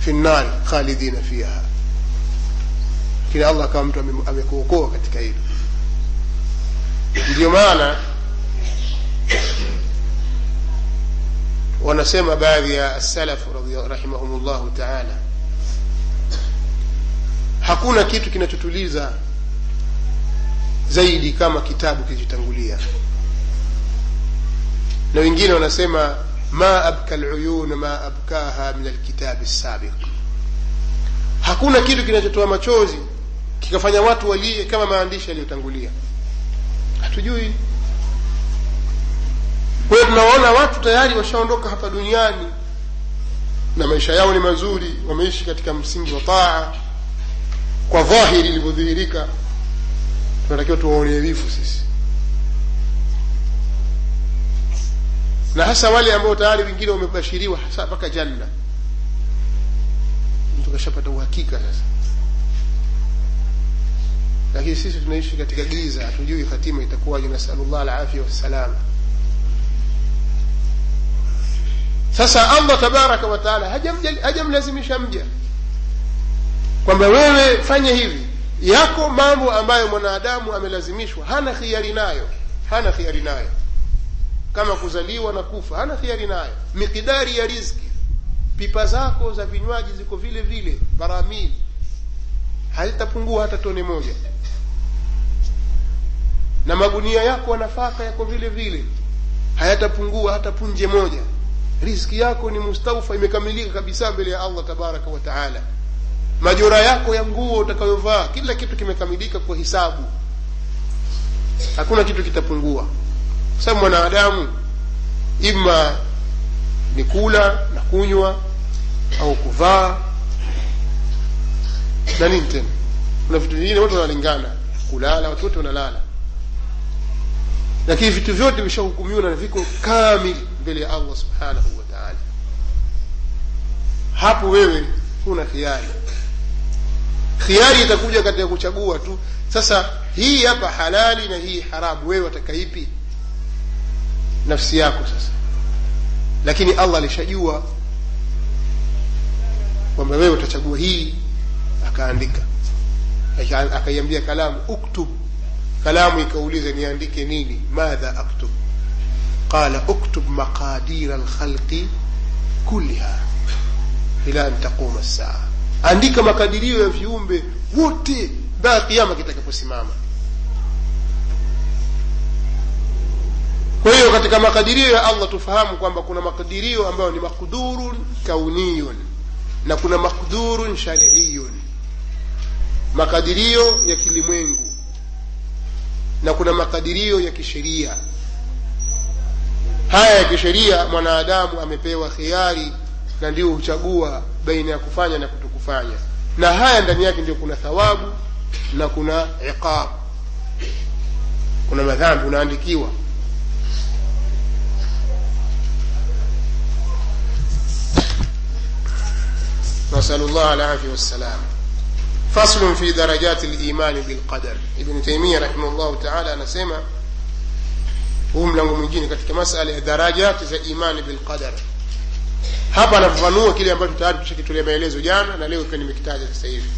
fi khalidina fiha. Lakini allah akawa mtu amekuokoa katika hilo. Ndio maana wanasema baadhi ya salaf rahimahum llahu taala. Hakuna kitu kinachotuliza zaidi kama kitabu kilichotangulia. Na wengine wanasema ma abka luyun ma abkaha min alkitabi sabiq hakuna kitu kinachotoa machozi kikafanya watu walie kama maandishi yaliyotangulia. Hatujui kwa hiyo tunawaona watu tayari washaondoka hapa duniani na maisha yao ni mazuri wameishi katika msingi wa taa. Kwa dhahiri ilivyodhihirika tunatakiwa tuwaonee wivu sisi. Na hasa wale ambao tayari wengine wamebashiriwa hasa mpaka janna. Mtu kashapata uhakika sasa. Lakini sisi tunaishi katika giza hatujui hatima itakuwaje. Nasalullah alafia wassalama sasa allah tabaraka wataala hajamlazimisha mja. Kwamba wewe fanye hivi. Yako mambo ambayo mwanadamu amelazimishwa hana khiari nayo. Hana khiari nayo. Kama kuzaliwa na kufa hana khiari nayo. Mikidari ya rizki pipa zako za vinywaji ziko vile vile maramili hazitapungua hata tone moja. Na magunia yako nafaka yako vile vile. Hayatapungua hata punje moja riziki yako ni mustaufa imekamilika kabisa mbele ya allah tabaraka wa taala. Majora yako ya nguo utakayovaa kila kitu kimekamilika kwa hisabu. Hakuna kitu kitapungua. Kwa sababu mwanadamu ima ni kula na kunywa au kuvaa na nini tena. Kuna vitu vingine wote wanalingana kulala watu wote wanalala. Lakini vitu vyote vishahukumiwa na viko kamili mbele ya allah subhanahu wa taala. Hapo wewe huna khiari. Khiari itakuja katika kuchagua tu. Sasa hii hapa halali na hii haramu wewe wataka ipi? Nafsi yako sasa. Lakini allah alishajua kwamba wewe utachagua hii akaandika. Akaiambia kalamu uktub. Kalamu ikauliza niandike nini? Madha aktub qala uktub maqadira lkhalqi kulliha ila an taquma saa andika makadirio ya viumbe wote mpaka kiama kitakaposimama kwa hiyo katika makadirio ya allah tufahamu kwamba kuna makadirio ambayo ni makdurun kauniyun na kuna makdurun shariyun makadirio ya kilimwengu na kuna makadirio ya kisheria haya ya kisheria mwanadamu amepewa khiari na ndio huchagua baina ya kufanya na kutokufanya na haya ndani yake ndio kuna thawabu na kuna iqab kuna madhambi unaandikiwa نسأل الله العافية والسلام فصل في درجات الإيمان بالقدر ابن تيمية رحمه الله تعالى anasema huu mlango mwingine katika masala ya darajati za imani bilqadar hapa anafafanua kile ambacho tayari tushakitolea maelezo jana na leo ikiwa nimekitaja sasa hivi.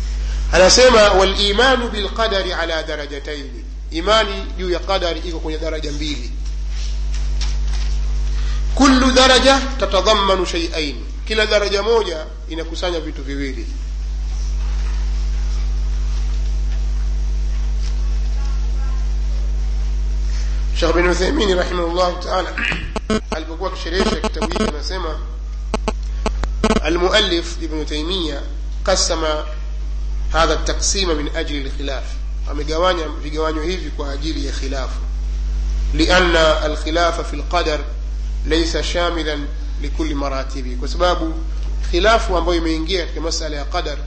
Anasema walimanu bilqadari ala darajataini imani juu ya qadari iko kwenye daraja mbili. Kullu daraja tatadhamanu shaiain kila daraja moja inakusanya vitu viwili shekh bin uthaimini rahimahullahu taala alipokuwa akisherehesha kitabu hiki anasema المؤلف ابن تيمية قسم هذا التقسيم من أجل الخلاف amegawanya vigawanyo hivi kwa ajili ya khilafu lianna alkhilafa fi lqadar laisa shamilan likuli maratibi kwa sababu khilafu ambayo imeingia katika masala ya qadar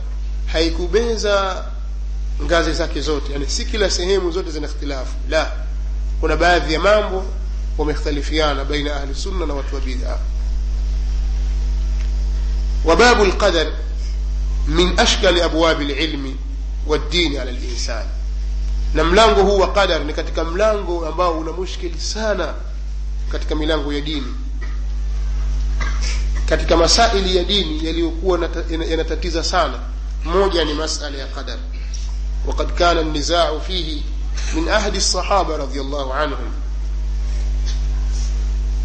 haikubeza ngazi zake zote yani si kila sehemu zote zina ikhtilafu la kuna baadhi ya mambo wamekhtalifiana baina ahli sunna na watu wa bid'a وباب القدر من أشكل أبواب العلم والدين على الإنسان na mlango huu wa qadar ni katika mlango ambao una mushkili sana katika milango ya dini katika masaili ya dini yaliyokuwa yanatatiza sana moja ni masala ya qadar وقد كان النزاع فيه من أهد الصحابة رضي الله عنهم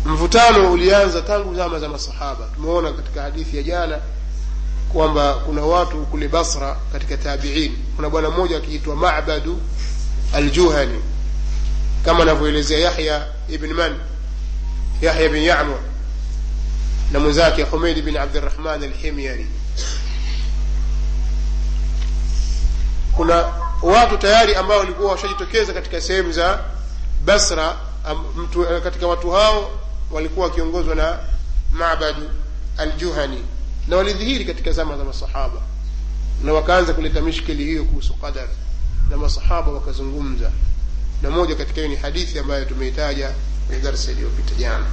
mvutano ulianza tangu zama za masahaba tumeona katika hadithi ya jana kwamba kuna watu kule basra katika tabiin kuna bwana mmoja akiitwa mabadu aljuhani kama anavyoelezea yahya ibn man yahya bin yamur na mwenzake humeid bin abdirahman alhimyari kuna watu tayari ambao walikuwa washajitokeza katika sehemu za basra mtu, katika watu hao walikuwa wakiongozwa na mabadu aljuhani. Na walidhihiri katika zama za masahaba. Na wakaanza kuleta mishkili hiyo kuhusu qadar. Na masahaba wakazungumza. Na moja katika hiyo ni hadithi ambayo tumeitaja kwenye darsa iliyopita jana.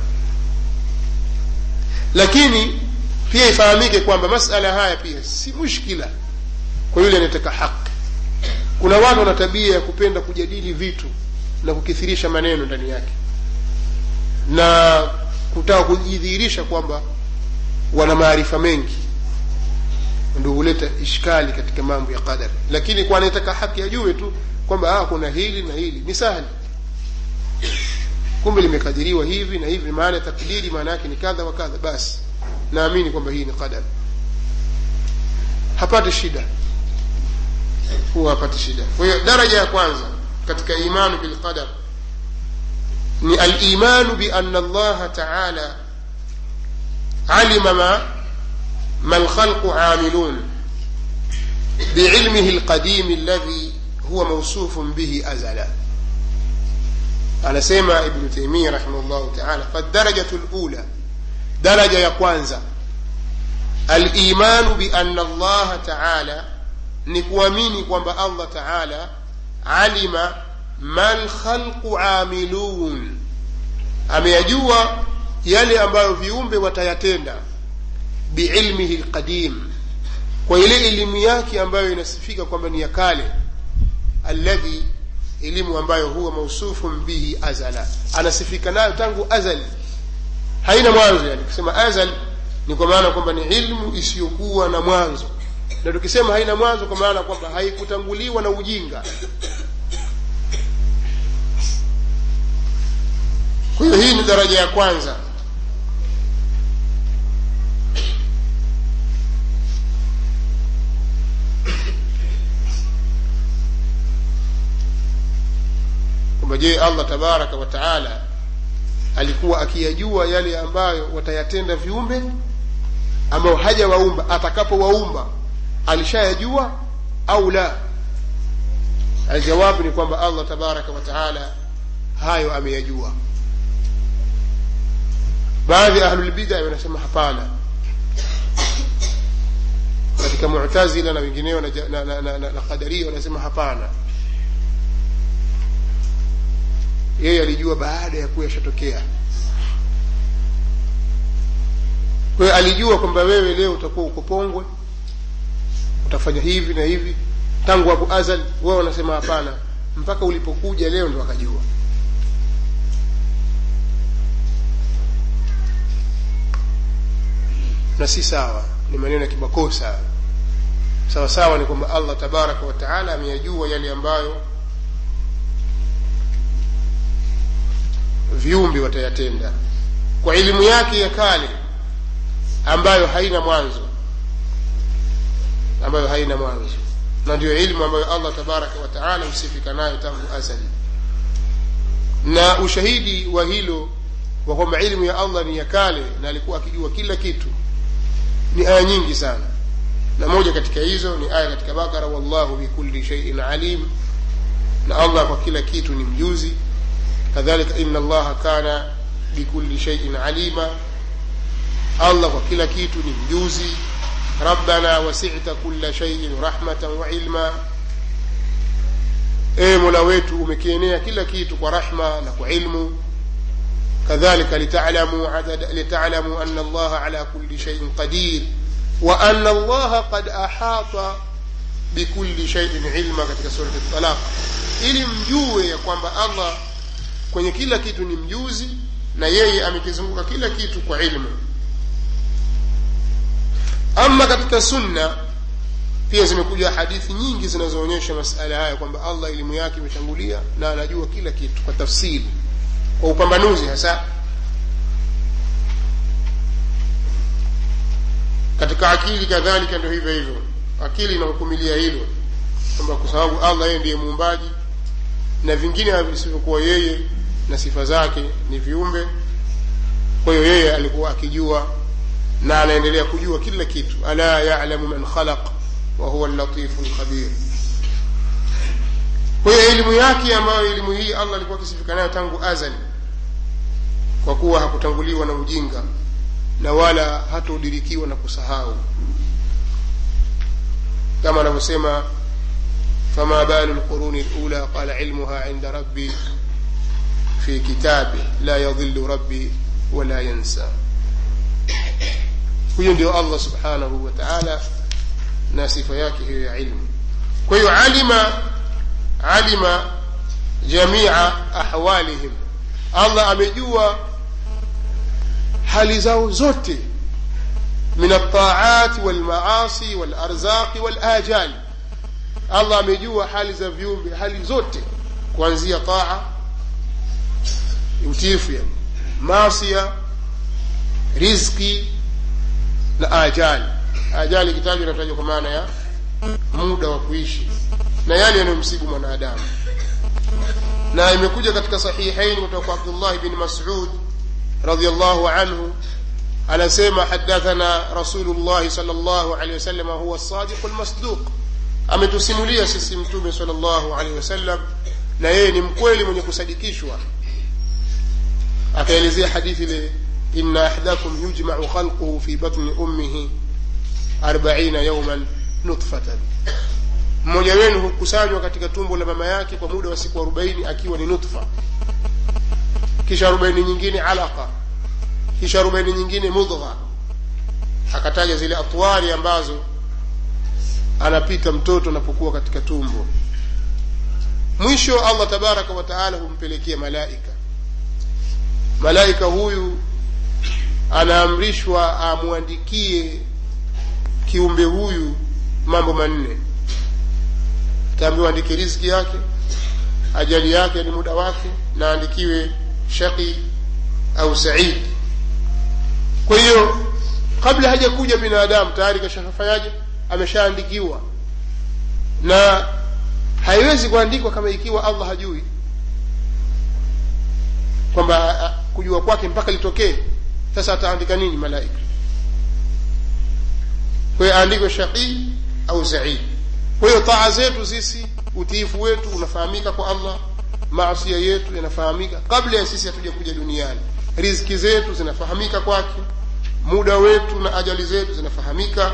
Lakini pia ifahamike kwamba masala haya pia si mushkila kwa yule anayetaka haki kuna watu wana tabia ya kupenda kujadili vitu na kukithirisha maneno ndani yake. Na kutaka kujidhihirisha kwamba wana maarifa mengi ndio huleta ishkali katika mambo ya qadar. Lakini kwa anayetaka haki ajue tu kwamba ah, kuna hili na hili. Ni sahli kumbe limekadiriwa hivi na hivi maana ya takdiri maana yake ni kadha wa kadha. Basi naamini kwamba hii ni qadari hapate shida huwa hapati shida. Kwa hiyo daraja ya kwanza katika imanu bilqadar ni alimanu biana allaha taala alima ma الخلق عاملون بعلمه القديم الذي هو موصوف به أزلا أنا سيما ابن تيمية رحمه الله تعالى فالدرجة الأولى درجة يقوانزا الإيمان بأن الله تعالى ni kuamini kwamba allah taala alima malkhalqu amilun. Ameyajua yale ambayo viumbe watayatenda biilmihi lqadim kwa ile elimu yake ambayo inasifika kwamba ni ya kale alladhi elimu ambayo huwa mausufun bihi azala. Anasifika nayo tangu azali. Haina mwanzo yani kusema azal ni kwa maana kwamba ni ilmu isiyokuwa na mwanzo na tukisema haina mwanzo kwa maana kwamba haikutanguliwa na ujinga. Kwa hiyo hii ni daraja ya kwanza. Kwamba je allah tabaraka wa taala alikuwa akiyajua yale ambayo watayatenda viumbe ambayo hajawaumba atakapowaumba alishayajua au la? Aljawabu ni kwamba allah tabaraka wa taala hayo ameyajua. Baadhi ya ahlulbidai wanasema hapana. Katika mutazila na wengineo na, na, na, na, na, na qadaria wanasema hapana. Yeye alijua baada ya kuwa yashatokea kwa hiyo alijua kwamba wewe leo utakuwa uko pongwe utafanya hivi na hivi. Tangu hapo azal wao wanasema hapana. Mpaka ulipokuja leo ndo akajua. Na si sawa. Ni maneno ya kimakosa. Sawa sawa ni kwamba allah tabaraka wataala ameyajua yale ambayo viumbi watayatenda. Kwa elimu yake ya kale ambayo haina mwanzo ambayo haina mwanzo. Na ndio ilmu ambayo allah tabaraka wataala husifika nayo tangu azali. Na ushahidi wa hilo wa kwamba ilmu ya allah ni ya kale na alikuwa akijua kila kitu ni aya nyingi sana. Na moja katika hizo ni aya katika bakara wallahu bikulli shaiin alim. Na allah kwa kila kitu ni mjuzi. Kadhalika ina allaha kana bikulli shaiin alima. Allah kwa kila kitu ni mjuzi ربنا وسعت كل شيء رحمة وعلما. اي ملويت ومكينية كل كيت ورحمة لك علم كذلك لتعلموا, عدد لتعلموا أن الله على كل شيء قدير وأن الله قد أحاط بكل شيء علما كتك سورة الطلاق إلي مجوي يقوم بأضى كوني كل كيت نمجوزي نيي أمكزمك كل كيت وعلمه ama katika sunna pia zimekuja hadithi nyingi zinazoonyesha masala haya kwamba allah elimu yake imetangulia na anajua kila kitu kwa tafsiri kwa upambanuzi hasa. Katika akili kadhalika ndio hivyo hivyo. Akili inahukumilia hilo kwamba kwa sababu allah yeye ndiye muumbaji na vingine visivyokuwa yeye na sifa zake ni viumbe kwa hiyo yeye alikuwa akijua na anaendelea kujua kila kitu ala yalamu man khalaq wa huwa latifu lkhabir kwa hiyo elimu yake ambayo elimu hii allah alikuwa akisifika nayo tangu azali kwa kuwa hakutanguliwa na ujinga na wala hataudirikiwa na kusahau kama anavyosema fama balu lquruni lula qala ilmuha inda rabbi fi kitabi la yadhillu rabbi wala yansa huyo ndio allah subhanahu wa taala na sifa yake hiyo ya ilmu. Kwa hiyo alima alima jamia ahwalihim. Allah amejua hali zao zote. Min altaati walmaasi walarzaqi walajali allah amejua hali za viumbe hali zote. Kuanzia taa utiifu yani. Masia rizki na ajali ajali kitajwa inatajwa kwa maana ya muda wa kuishi na yale yanayomsibu mwanadamu na imekuja katika sahihain kutoka kwa abdullah bni masud radiallahu anhu anasema hadathana rasulullahi sal llahu alehi wasallam huwa sadiqu lmasduq ametusimulia sisi mtume sal llahu alehi wasallam na yeye ni mkweli mwenye kusadikishwa akaelezea hadithi ile ina أحدكم يجمع خلقه في بطن أمه arbaina yauman nutfatan mmoja wenu hukusanywa katika tumbo la mama yake kwa muda wa siku arobaini akiwa ni nutfa. Kisha arobaini nyingine alaqa. Kisha arobaini nyingine mudgha. Akataja zile atwari ambazo anapita mtoto anapokuwa katika tumbo. Mwisho allah tabaraka wa taala humpelekea malaika. Malaika huyu anaamrishwa amwandikie kiumbe huyu mambo manne. Taambiwa andike riziki yake ajali yake ni muda wake na andikiwe shaqi au said. Kwa hiyo kabla hajakuja binadamu tayari kashafanyaje ameshaandikiwa. Na haiwezi kuandikwa kama ikiwa allah hajui kwamba kujua kwake mpaka litokee sasa ataandika nini malaika? Kwa aandikwe shaqii au zaid kwa taa zetu sisi utiifu wetu unafahamika kwa allah maasia yetu yanafahamika. Kabla ya sisi hatuja kuja duniani riziki zetu zinafahamika kwake muda wetu na ajali zetu zinafahamika.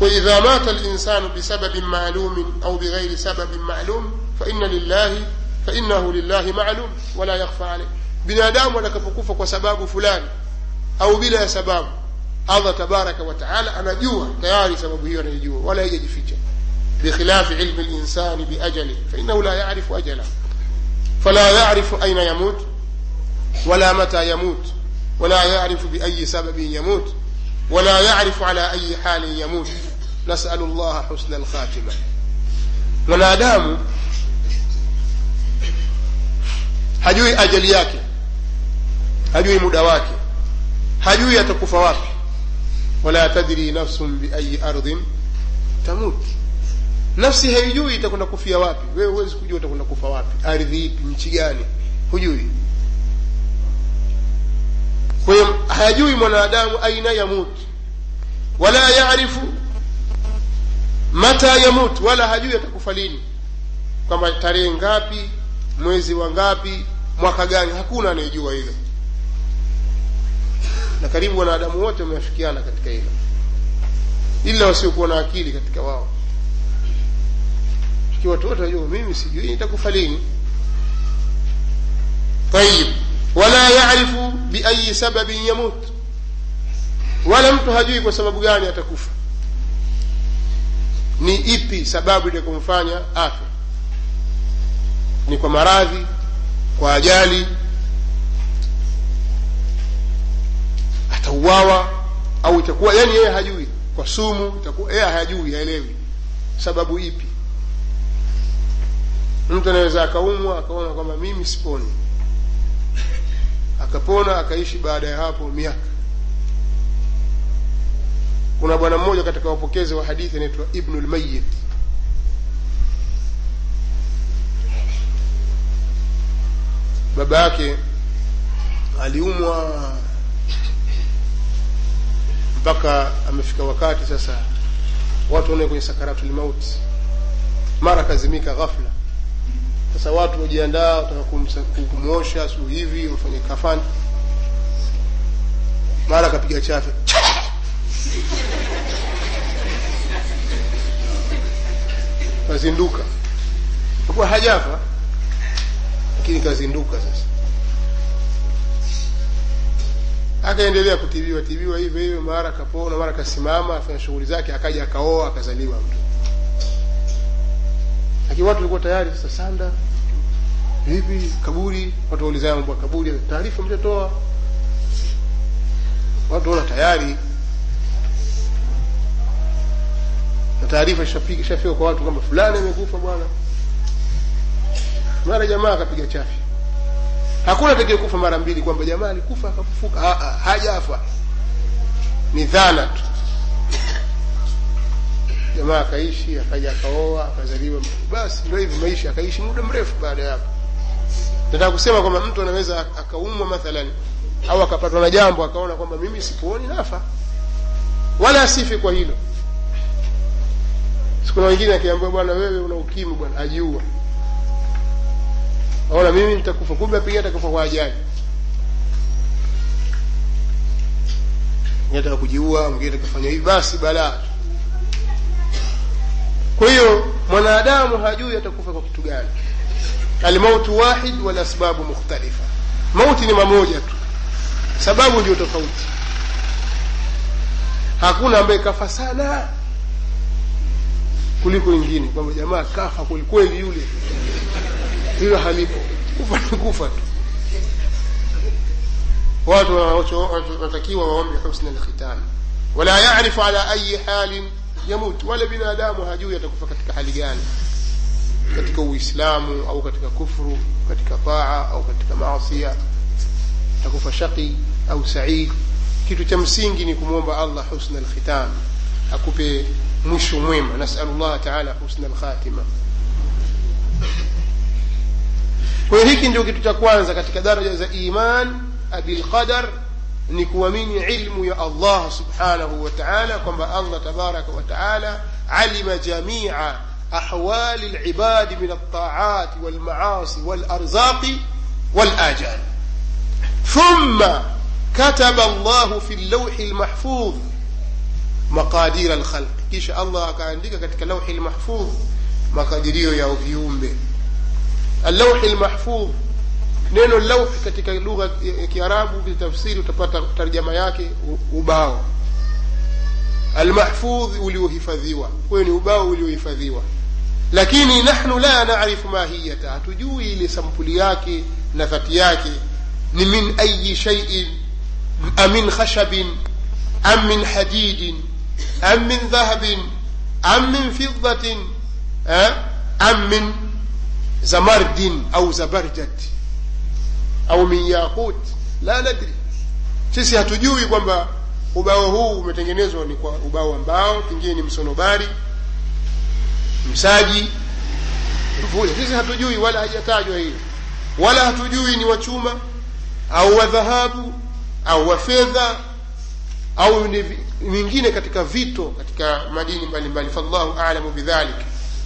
Waidha mata linsanu bisababin maalumin au bighairi sababin maalum faina lillahi fainahu lillahi maalum wala yakhfa alaih binadamu atakapokufa kwa sababu fulani au bila ya sababu allah tabaraka wataala anajua tayari sababu hiyo anaijua wala haijajificha بخلاف علم الإنسان بأجله فإنه لا يعرف أجله فلا يعرف أين يموت ولا متى يموت ولا يعرف بأي سبب يموت ولا يعرف على أي حال يموت نسأل الله حسن الخاتمة mwanadamu hajui ajali yake hajui muda wake hajui atakufa wapi. Wala tadri nafsun biayi ardhin tamut. Nafsi haijui itakwenda kufia wapi. Wewe huwezi kujua utakwenda kufa wapi. Ardhi ipi nchi gani. Hujui. Kwa hiyo hayajui mwanadamu aina yamut wala yarifu mata yamut wala hajui atakufa lini. Kwamba tarehe ngapi mwezi wa ngapi mwaka gani. Hakuna anayejua hilo na karibu wanadamu wote wameafikiana katika hilo. Ila wasiokuwa na akili katika wao. Ikiwa watu wote wajua mimi sijui nitakufa lini. Tayib wala yarifu biayi sababin yamut. Wala mtu hajui kwa sababu gani atakufa. Ni ipi sababu itakumfanya afe? Ni kwa maradhi kwa ajali atauawa au itakuwa yani yeye hajui. Kwa sumu itakuwa yeye hajui haelewi. Sababu ipi? Mtu anaweza akaumwa akaona kwamba mimi siponi. Akapona akaishi baada ya hapo miaka. Kuna bwana mmoja katika wapokezi wa hadithi anaitwa ibnu lmayit baba yake aliumwa mpaka amefika wakati sasa watu wanae kwenye sakaratul mauti mara akazimika ghafla. Sasa watu wajiandaa wataka kumwosha siku hivi wafanye kafani. Mara akapiga chafe kazinduka. Akuwa hajafa lakini kazinduka sasa akaendelea kutibiwa tibiwa hivyo hivyo mara akapona mara akasimama afanya shughuli zake akaja akaoa akazaliwa mtu. Lakini watu walikuwa tayari sasa sanda vipi kaburi? Watu waulizana mambo kaburi taarifa mtatoa watu wana tayari. Na taarifa ishafika kwa watu kwamba fulani amekufa bwana. Mara jamaa akapiga chafi hakuna atakaye kufa mara mbili kwamba jamaa alikufa akafufuka. Ah, ah, hajafa. Ni dhana tu. Jamaa akaishi akaja akaoa akazaliwa. Basi ndio hivi maisha akaishi muda mrefu baada ya hapo. Nataka kusema kwamba mtu anaweza akaumwa mathalan au akapatwa na jambo akaona kwamba mimi siponi nafa wala asife kwa hilo. Sikuna wengine akiambiwa bwana wewe una ukimwi bwana ajiua aona mimi nitakufa. Kumbe apigia atakufa kwa ajali. Nataka ataka kujiua mwingine atakafanya hivi. Basi balaa kwa hiyo mwanadamu hajui atakufa kwa kitu gani. Almautu wahid wal asbabu mukhtalifa. Mauti ni mamoja tu. Sababu ndio tofauti. Hakuna ambaye kafa sana kuliko wengine. Kwamba jamaa kafa kwelikweli yule hilo halipo. Kufa ni kufa tu. Watu wanatakiwa waombe husna lkhitam wala yarifu ala ayi halin yamut. Wala binadamu hajui atakufa katika hali gani. Katika uislamu au katika kufru katika taa au katika maasia atakufa shaqi au said. Kitu cha msingi ni kumwomba allah husna lkhitam akupe mwisho mwema. Nasalu llah taala husna lkhatima kwa hiyo hiki ndio kitu cha kwanza katika daraja za iman bilqadar ni kuamini ilmu ya allah subhanahu wa taala kwamba allah tabaraka wa taala alima jamia ahwali libadi min altaati walmaasi walarzaqi walajal ثم كتب الله في اللوح المحفوظ مقادير الخلق kisha allah akaandika katika lauhi lmahfudh makadirio ya viumbe اللوح المحفوظ. نين اللوح كتك لغة كيراب بالتفسير وتبات ترجمة ياكي وباو. المحفوظ وليوهفذيوة. وين وباو وليوهفذيوة. لكن نحن لا نعرف ما هي. تجوي لسمبلياكي نفتياكي من أي شيء؟ أم من خشب؟ أم من حديد؟ أم من ذهب؟ أم من فضة؟ أه؟ أم من zamardin au zabarjat au min yaqut la nadri. Sisi hatujui kwamba ubao huu umetengenezwa ni kwa ubao ambao mbao pengine ni msonobari msaji sisi hatujui wala haijatajwa hiyo wala hatujui ni wachuma au wa dhahabu au wa fedha au mingine katika vito katika madini mbalimbali. Fallahu alamu bidhalik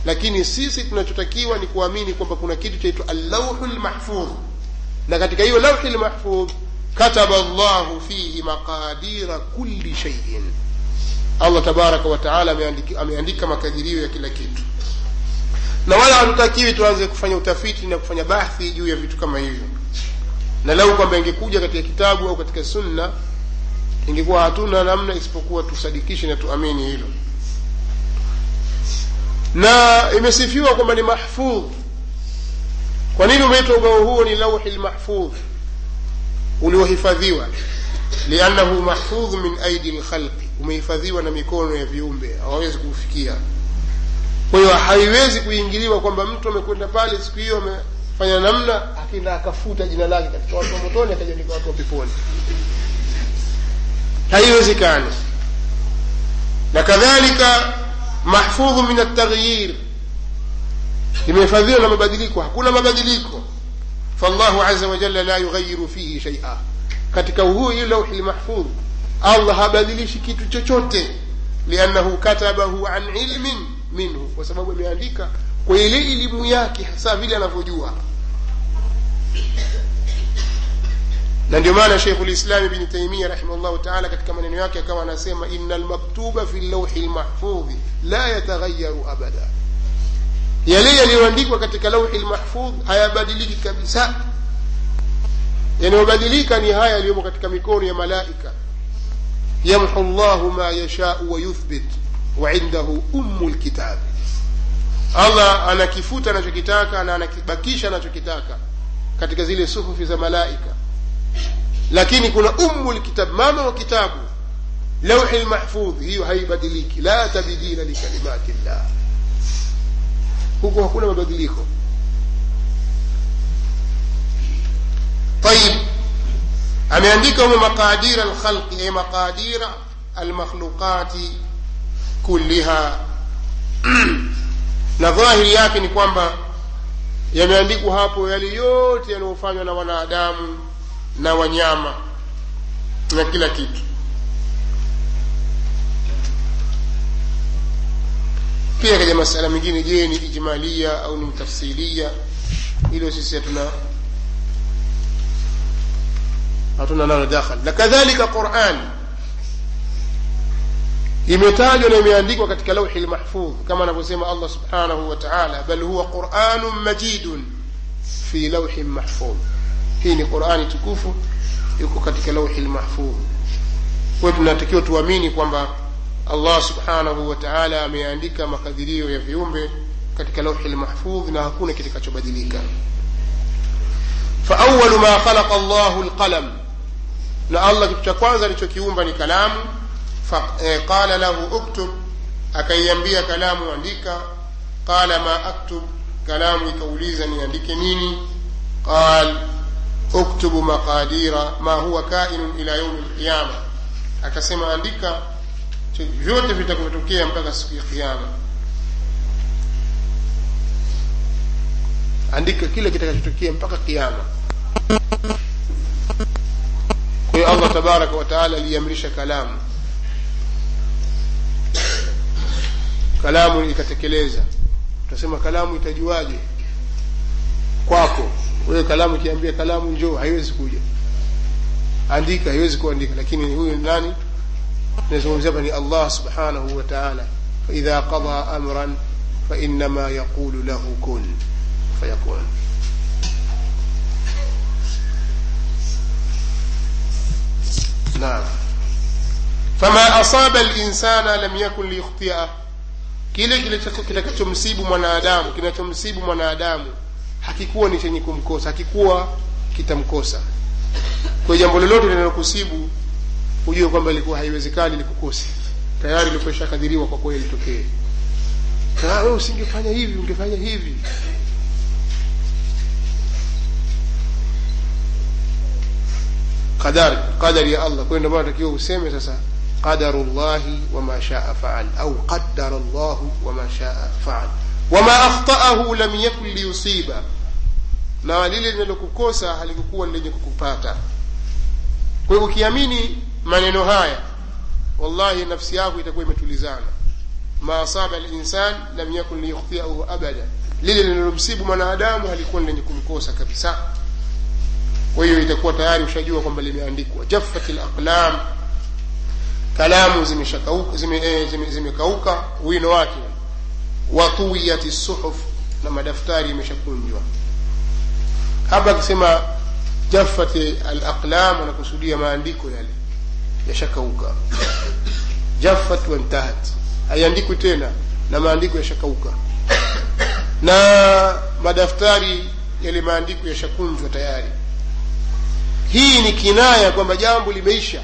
lakini sisi tunachotakiwa ni kuamini kwamba kuna kitu chaitwa allauhu lmahfudh na katika hiyo lauhi lmahfudh kataba llahu fihi maqadira kulli shaiin allah tabaraka wataala ameandika, makadirio ya kila kitu. Na wala hatutakiwi tuanze kufanya utafiti na kufanya bahthi juu ya vitu kama hivyo. Na lau kwamba ingekuja katika kitabu au katika sunna ingekuwa hatuna namna isipokuwa tusadikishe na tuamini hilo na imesifiwa kwamba ni mahfudh. Kwa nini umeitwa ubao huo? Ni lauhi lmahfudh uliohifadhiwa liannahu mahfudh min aidi lkhalqi umehifadhiwa na mikono ya viumbe. Hawawezi kuufikia. Kwa hiyo haiwezi kuingiliwa kwamba mtu amekwenda pale siku hiyo amefanya namna akenda akafuta jina lake katika watu wa motoni akajaandika watu wa peponi. Haiwezekani. Na kadhalika mahfudhu min altaghyir imehifadhiwa na mabadiliko. Hakuna mabadiliko. Fallahu aza wajalla la yughayiru fihi shaia katika hii lauhi lmahfudh allah habadilishi kitu chochote. Liannahu katabahu an ilmin minhu. Kwa sababu ameandika kwa ile elimu yake hasa vile anavyojua na ndio maana sheikhu lislam ibni taimia rahimahullahu taala katika maneno yake akawa anasema ina lmaktuba fi llauhi lmahfudhi la yataghayaru abada yale yaliyoandikwa katika lauhi lmahfudh hayabadiliki kabisa yanayobadilika ni haya yaliyomo katika mikono ya malaika yamhu llahu ma yashau wa yuthbit wa indahu ummu lkitabi allah anakifuta anachokitaka na anakibakisha anachokitaka katika zile suhufi za malaika lakini kuna ummu lkitab mama wa kitabu lauhi lmahfudh hiyo haibadiliki la tabdila likalimati llah huko hakuna mabadiliko طيب ameandika humo maqadira alkhalqi ay maqadira almakhluqati kulliha na dhahiri yake ni kwamba yameandikwa hapo yale yote yanayofanywa na wanadamu na wanyama na kila kitu pia kaja masala mengine je ni ijmalia au ni mtafsilia hilo sisi hatuna hatuna nalo dakhal na kadhalika quran imetajwa na imeandikwa katika lauhi lmahfudh kama anavyosema allah subhanahu wa taala bal huwa quranun majidun fi lauhin mahfudh hii ni qurani tukufu yuko katika lauhi lmahfudh kwayo tunatakiwa tuamini kwamba allah subhanahu wa ameandika makadirio ya viumbe katika lauhi lmahfudh na hakuna kitakachobadilika faawalu ma khalaqa llahu lqalam na allah kitu cha kwanza alichokiumba ni kalamu. Qala lahu uktub. Akaiambia kalamu andika. Qala ma aktub. Kalamu ikauliza niandike nini? Qal uktubu maqadira ma huwa kainun ila yaumi lqiyama akasema andika vyote vitakavyotokea mpaka siku ya kiama andika kile kitakachotokea mpaka kiama kwa allah tabaraka wataala aliamrisha kalamu. Kalamu ikatekeleza utasema kalamu itajuaje kwako wewe kalamu ikiambia kalamu njoo haiwezi kuja andika haiwezi kuandika lakini huyu nani nazungumzia hapa ni allah subhanahu wa taala faidha qada amran fainama yaqulu lahu kun fayakun naam fama asaba linsana lam yakun liyukhtia kile kitakachomsibu mwanadamu kinachomsibu mwanadamu hakikuwa ni chenye kumkosa hakikuwa kitamkosa. Kwa jambo lolote linalokusibu ujue kwamba ilikuwa haiwezekani likukosi. Tayari ilikuwa kwa kweli litokee we usingefanya hivi ungefanya hivi. Qadari qadari ya allah. Kwayo ndio takiwa useme sasa qadaru llahi wama shaa faal au qadara llahu wama shaa faal. Wama akhtaahu lam yakun liyusiba na lile linalokukosa halikukuwa lenye kukupata. Kwa hiyo ukiamini maneno haya wallahi nafsi yako itakuwa imetulizana. Ma asaba linsan lam yakun liyukhtiahu abada. Lile linalomsibu mwanadamu halikuwa lenye kumkosa kabisa. Kwa hiyo itakuwa tayari ushajua kwamba limeandikwa. Jaffat laqlam kalamu zimekauka zime, eh, zime, zimekauka. Wino wake. Watuwiyat suhuf. Na madaftari imeshakunjwa hapa akisema jaffat alaqlam anakusudia maandiko yale. Yashakauka. Jaffat wantahat haiandikwi tena na maandiko yashakauka. Na madaftari yale maandiko yashakunjwa tayari. Hii ni kinaya kwamba jambo limeisha.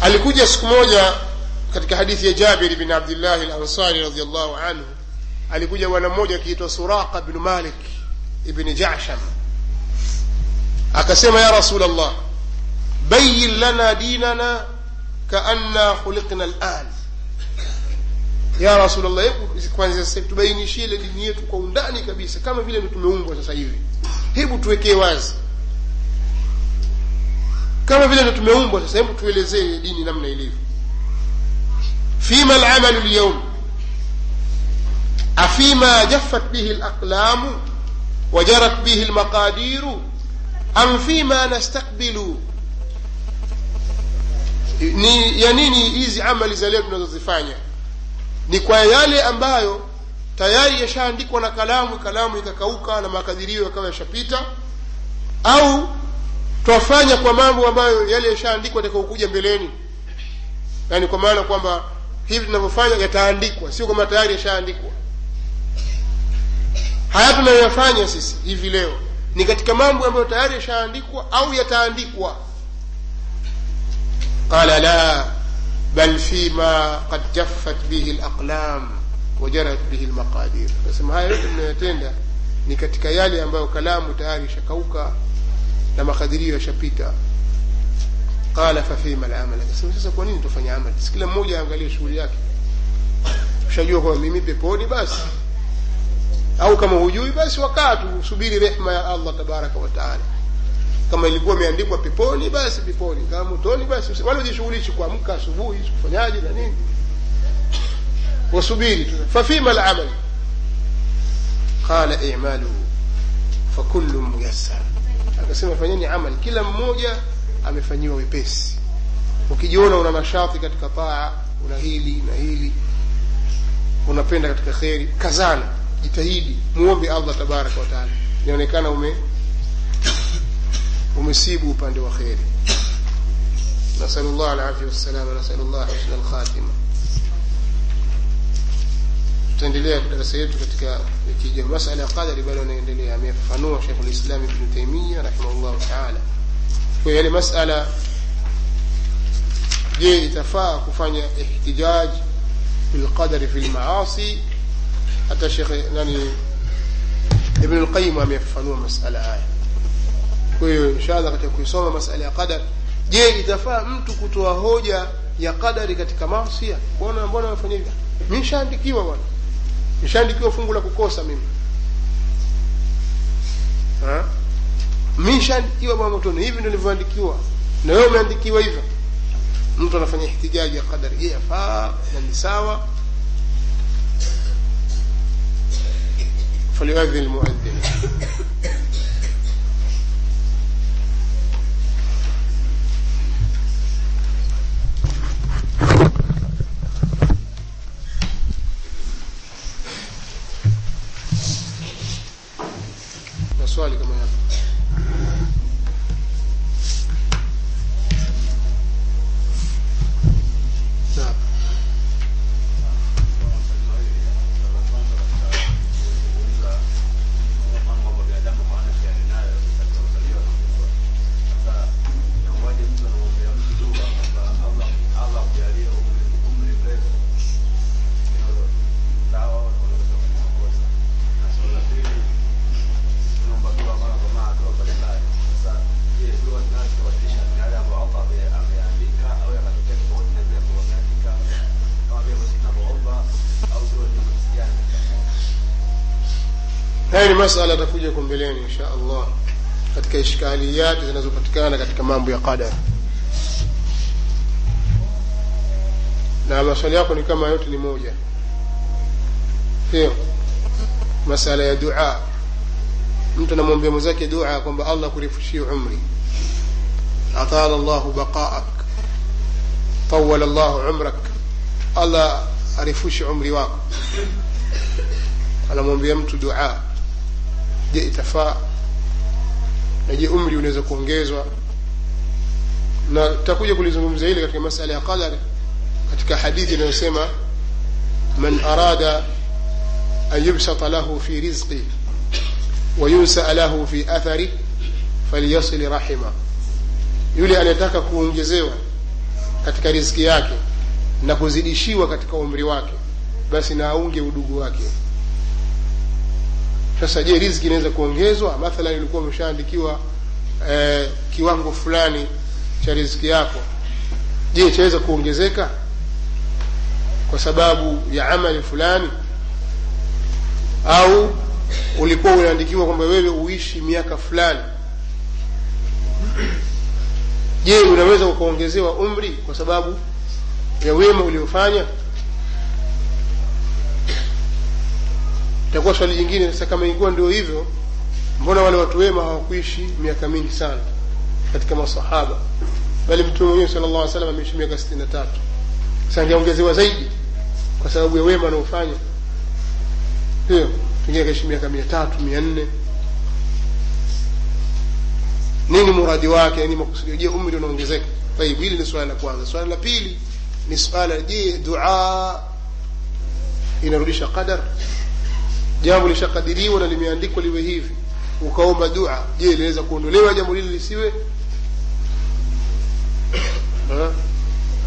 Alikuja siku moja katika hadithi ya jabiri bin abdillahi lansari radiallahu anhu alikuja bwana mmoja akiitwa suraqa bnu malik ibni jasham akasema ya rasul allah bayin lana dinana kaanna khuliqna lan ya rasulllah hebu kwanza sasa tubainishie ile dini yetu kwa undani kabisa kama vile tumeumbwa sasa hivi hebu tuwekee wazi kama vile ndo tumeumbwa sasa hebu tuelezee dini namna ilivyo fima العمل اليوم؟ أفيما جفت به الأقلام wajarat bihi lmaqadiru أم فيما نستقبل؟ ni ya nini hizi amali za leo tunazozifanya. Ni kwa yale ambayo tayari yashaandikwa na kalamu kalamu ikakauka na makadirio yakawa yashapita au twafanya kwa mambo ambayo yale yashaandikwa atakaokuja mbeleni. Yaani kwa maana kwamba hivi tunavyofanya yataandikwa. Sio kwamba tayari yashaandikwa. Haya tunayoyafanya sisi hivi leo ni katika mambo ambayo tayari yashaandikwa au yataandikwa. Qala la bal fima qad jaffat bihi laqlam wajarat bihi lmaqadir nasema haya yote mnayotenda ni katika yale ambayo kalamu tayari ishakauka na makadirio yashapita qala lamal akasema sasa kwa nini tufanye amali kila mmoja aangalie shughuli yake. Ushajua kwamba mimi peponi basi. Au kama hujui basi wakaa tu usubiri rehma ya allah tabaraka wataala kama ilikuwa imeandikwa peponi basi peponi. Kama motoni basi wala ujishughulishi kuamka asubuhi kufanyaje na nini. Wasubiri tu. Fafima lamal qala imalu fakullu muyassar. Akasema fanyeni amali kila mmoja amefanyiwa wepesi. Ukijiona una masharti katika taa una hili na hili unapenda katika kheri kazana jitahidi muombe allah tabaraka wataala inaonekana ume umesibu upande wa kheri. Alafia wassalama nasalu llah husna lkhatima tutaendelea darasa yetu katika wiki ijayo. Masala ya qadari bado anaendelea amefafanua shekhu lislam ibnu taimia rahimahullahu taala kwa yale masala je itafaa kufanya ihtijaj bilqadari fi lmaasi hata shekhe nani ibn lqayim amefafanua masala haya. Kwa hiyo inshallah katika kuisoma masala ya qadar je itafaa mtu kutoa hoja ya qadari katika maasia kuona mbona wafanya hivi mi nishaandikiwa bwana. Nishaandikiwa fungu la kukosa mimi. Ha? Mi nishaandikiwa bwana motoni hivi ndio nilivyoandikiwa na wewe umeandikiwa hivyo mtu anafanya ihtijaji ya qadari je yafaa na ni sawa فليؤذن المؤذن maswali kama masala atakuja huko mbeleni insha allah katika ishkaliyati zinazopatikana katika mambo ya qadar. Na maswali yako ni kama yote ni moja. Sio masala ya dua. Mtu anamwambia mwenzake dua kwamba allah kurefushie umri. Atala llahu baqaak. Tawala llahu umrak. Allah arefushe umri wako. Anamwambia mtu dua je itafaa. Na je umri unaweza kuongezwa? Na tutakuja kulizungumzia hili katika masala ya qadar katika hadithi inayosema man arada an yubsata lahu fi rizqi wa yunsaa lahu fi athari falyasil rahima. Yule anayetaka kuongezewa katika riziki yake na kuzidishiwa katika umri wake basi na aunge udugu wake sasa je riziki inaweza kuongezwa? Mathalan ilikuwa umeshaandikiwa eh, kiwango fulani cha riziki yako. Je chaweza kuongezeka? Kwa sababu ya amali fulani? Au ulikuwa unaandikiwa kwamba wewe uishi miaka fulani? Je unaweza ukaongezewa umri kwa sababu ya wema uliofanya itakuwa swali jingine sasa kama ilikuwa ndio hivyo mbona wale watu wema hawakuishi miaka mingi sana katika masahaba? Bali mtume mwenyewe sala llah salam ameishi miaka sitini na tatu. Sasa angeongezewa zaidi kwa sababu ya wema anaofanya. Hiyo pengine akaishi miaka mia tatu mia nne. Nini muradi wake? Nini makusudio? Je umri unaongezeka? Taibu hili ni swala la kwanza. Swala la pili ni swala je dua inarudisha qadar jambo lishakadiriwa na limeandikwa liwe hivi. Ukaomba dua je linaweza kuondolewa jambo lile lisiwe?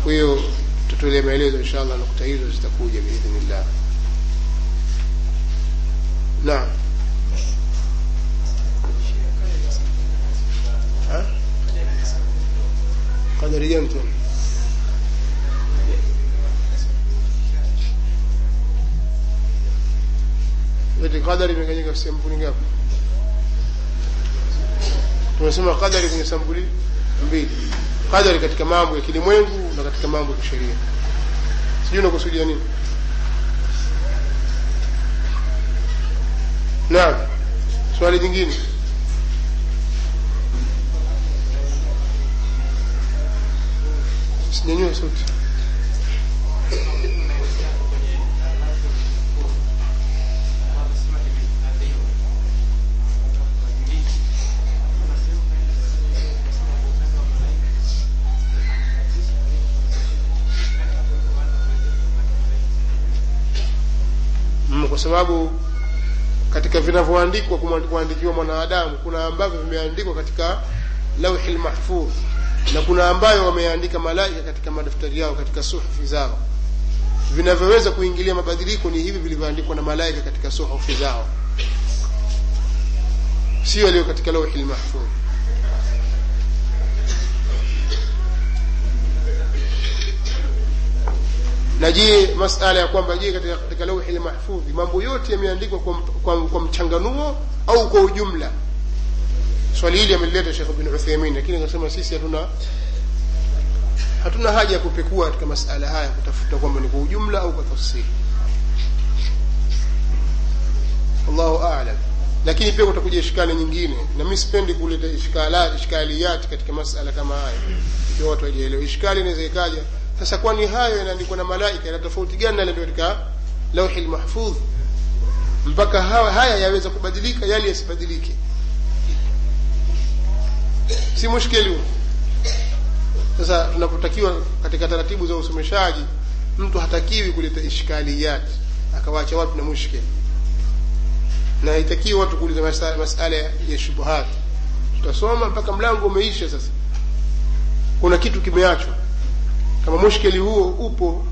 Kwa hiyo tutolee maelezo insha allah nukta hizo zitakuja biidhnillah. Naam Ha? qadari eti qadari imeganyika sampuli ngapi? Tumesema qadari kwenye sampuli mbili. Qadari katika mambo ya kilimwengu na katika mambo ya kisheria. Sijui unakusudia nini? Naam. Swali jingine. Sinyanyue sauti mm, kwa sababu katika vinavyoandikwa kuandikiwa mwanadamu kuna ambavyo vimeandikwa katika lauhi lmahfudh na kuna ambayo wameandika malaika katika madaftari yao katika suhufi zao. Vinavyoweza kuingilia mabadiliko ni hivi vilivyoandikwa na malaika katika suhufi zao. Sio yaliyo katika lauhi lmahfudh na je masala ya kwamba je katika, katika lauhi lmahfudhi mambo yote yameandikwa kwa, kwa, kwa mchanganuo au kwa ujumla? Swali hili amelileta shekh bin utheimin lakini akasema sisi hatuna hatuna haja ya kupekua katika masala haya kutafuta kwamba ni kwa ujumla au kwa tafsiri. Allahu alam. Lakini pia kutakuja ishkali nyingine na mi sipendi kuleta ishkaliyati katika masala kama haya. Ikiwa watu wajaelewa ishkali inaweza ikaja sasa kwani hayo yanaandikwa na malaika? Yana tofauti gani na katika lauhi lmahfudh mpaka hawa, haya yaweza kubadilika yale yasibadilike. Si mushkeli sasa tunapotakiwa katika taratibu za usomeshaji mtu hatakiwi kuleta ishkaliyati akawacha watu na mushkeli. Na haitakiwi watu kuuliza masala, masala ya shubuhat tutasoma mpaka mlango umeisha sasa. Kuna kitu kimeachwa kama mushkeli huo upo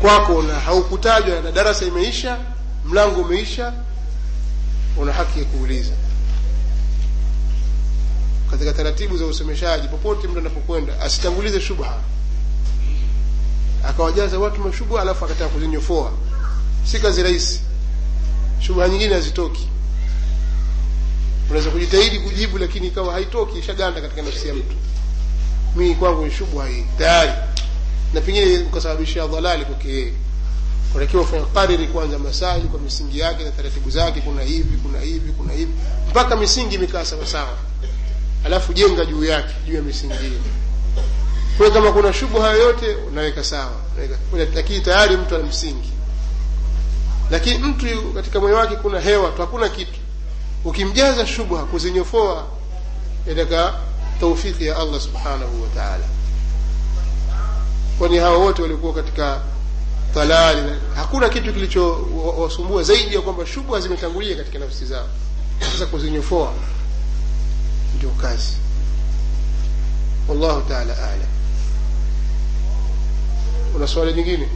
kwako na haukutajwa na darasa imeisha mlango umeisha una haki ya kuuliza. Katika taratibu za usemeshaji popote mtu anapokwenda asitangulize shubha. Akawajaza watu mashubha alafu akataka kuzinyofoa. Si kazi rahisi. Shubha nyingine hazitoki. Unaweza kujitahidi kujibu lakini ikawa haitoki ishaganda katika nafsi ya mtu mimi kwangu ni shubha hii tayari. Na pengine ukasababishia dhalali kwake yeye unatakiwa ufanya kariri kwanza masaili kwa misingi yake na taratibu zake kuna hivi kuna hivi kuna hivi. Mpaka misingi imekaa sawasawa alafu jenga juu yake juu ya misingi hiyo. Kwa kama kuna shubha yoyote unaweka sawa. Lakini tayari mtu ana msingi lakini mtu katika moyo wake kuna hewa tu hakuna kitu. Ukimjaza shubha kuzinyofoa inataka taufiki ya allah subhanahu wa taala. Kwani hawa wote walikuwa katika talali hakuna kitu kilichowasumbua zaidi ya kwamba shubha zimetangulia katika nafsi zao. Sasa kuzinyofoa ndio kazi. Wallahu taala alam. Una swali jingine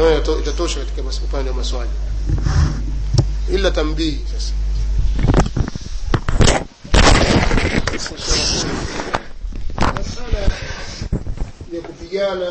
Eh, itatosha katika upande wa maswali. Ila tambihi sasa masala ya kupigana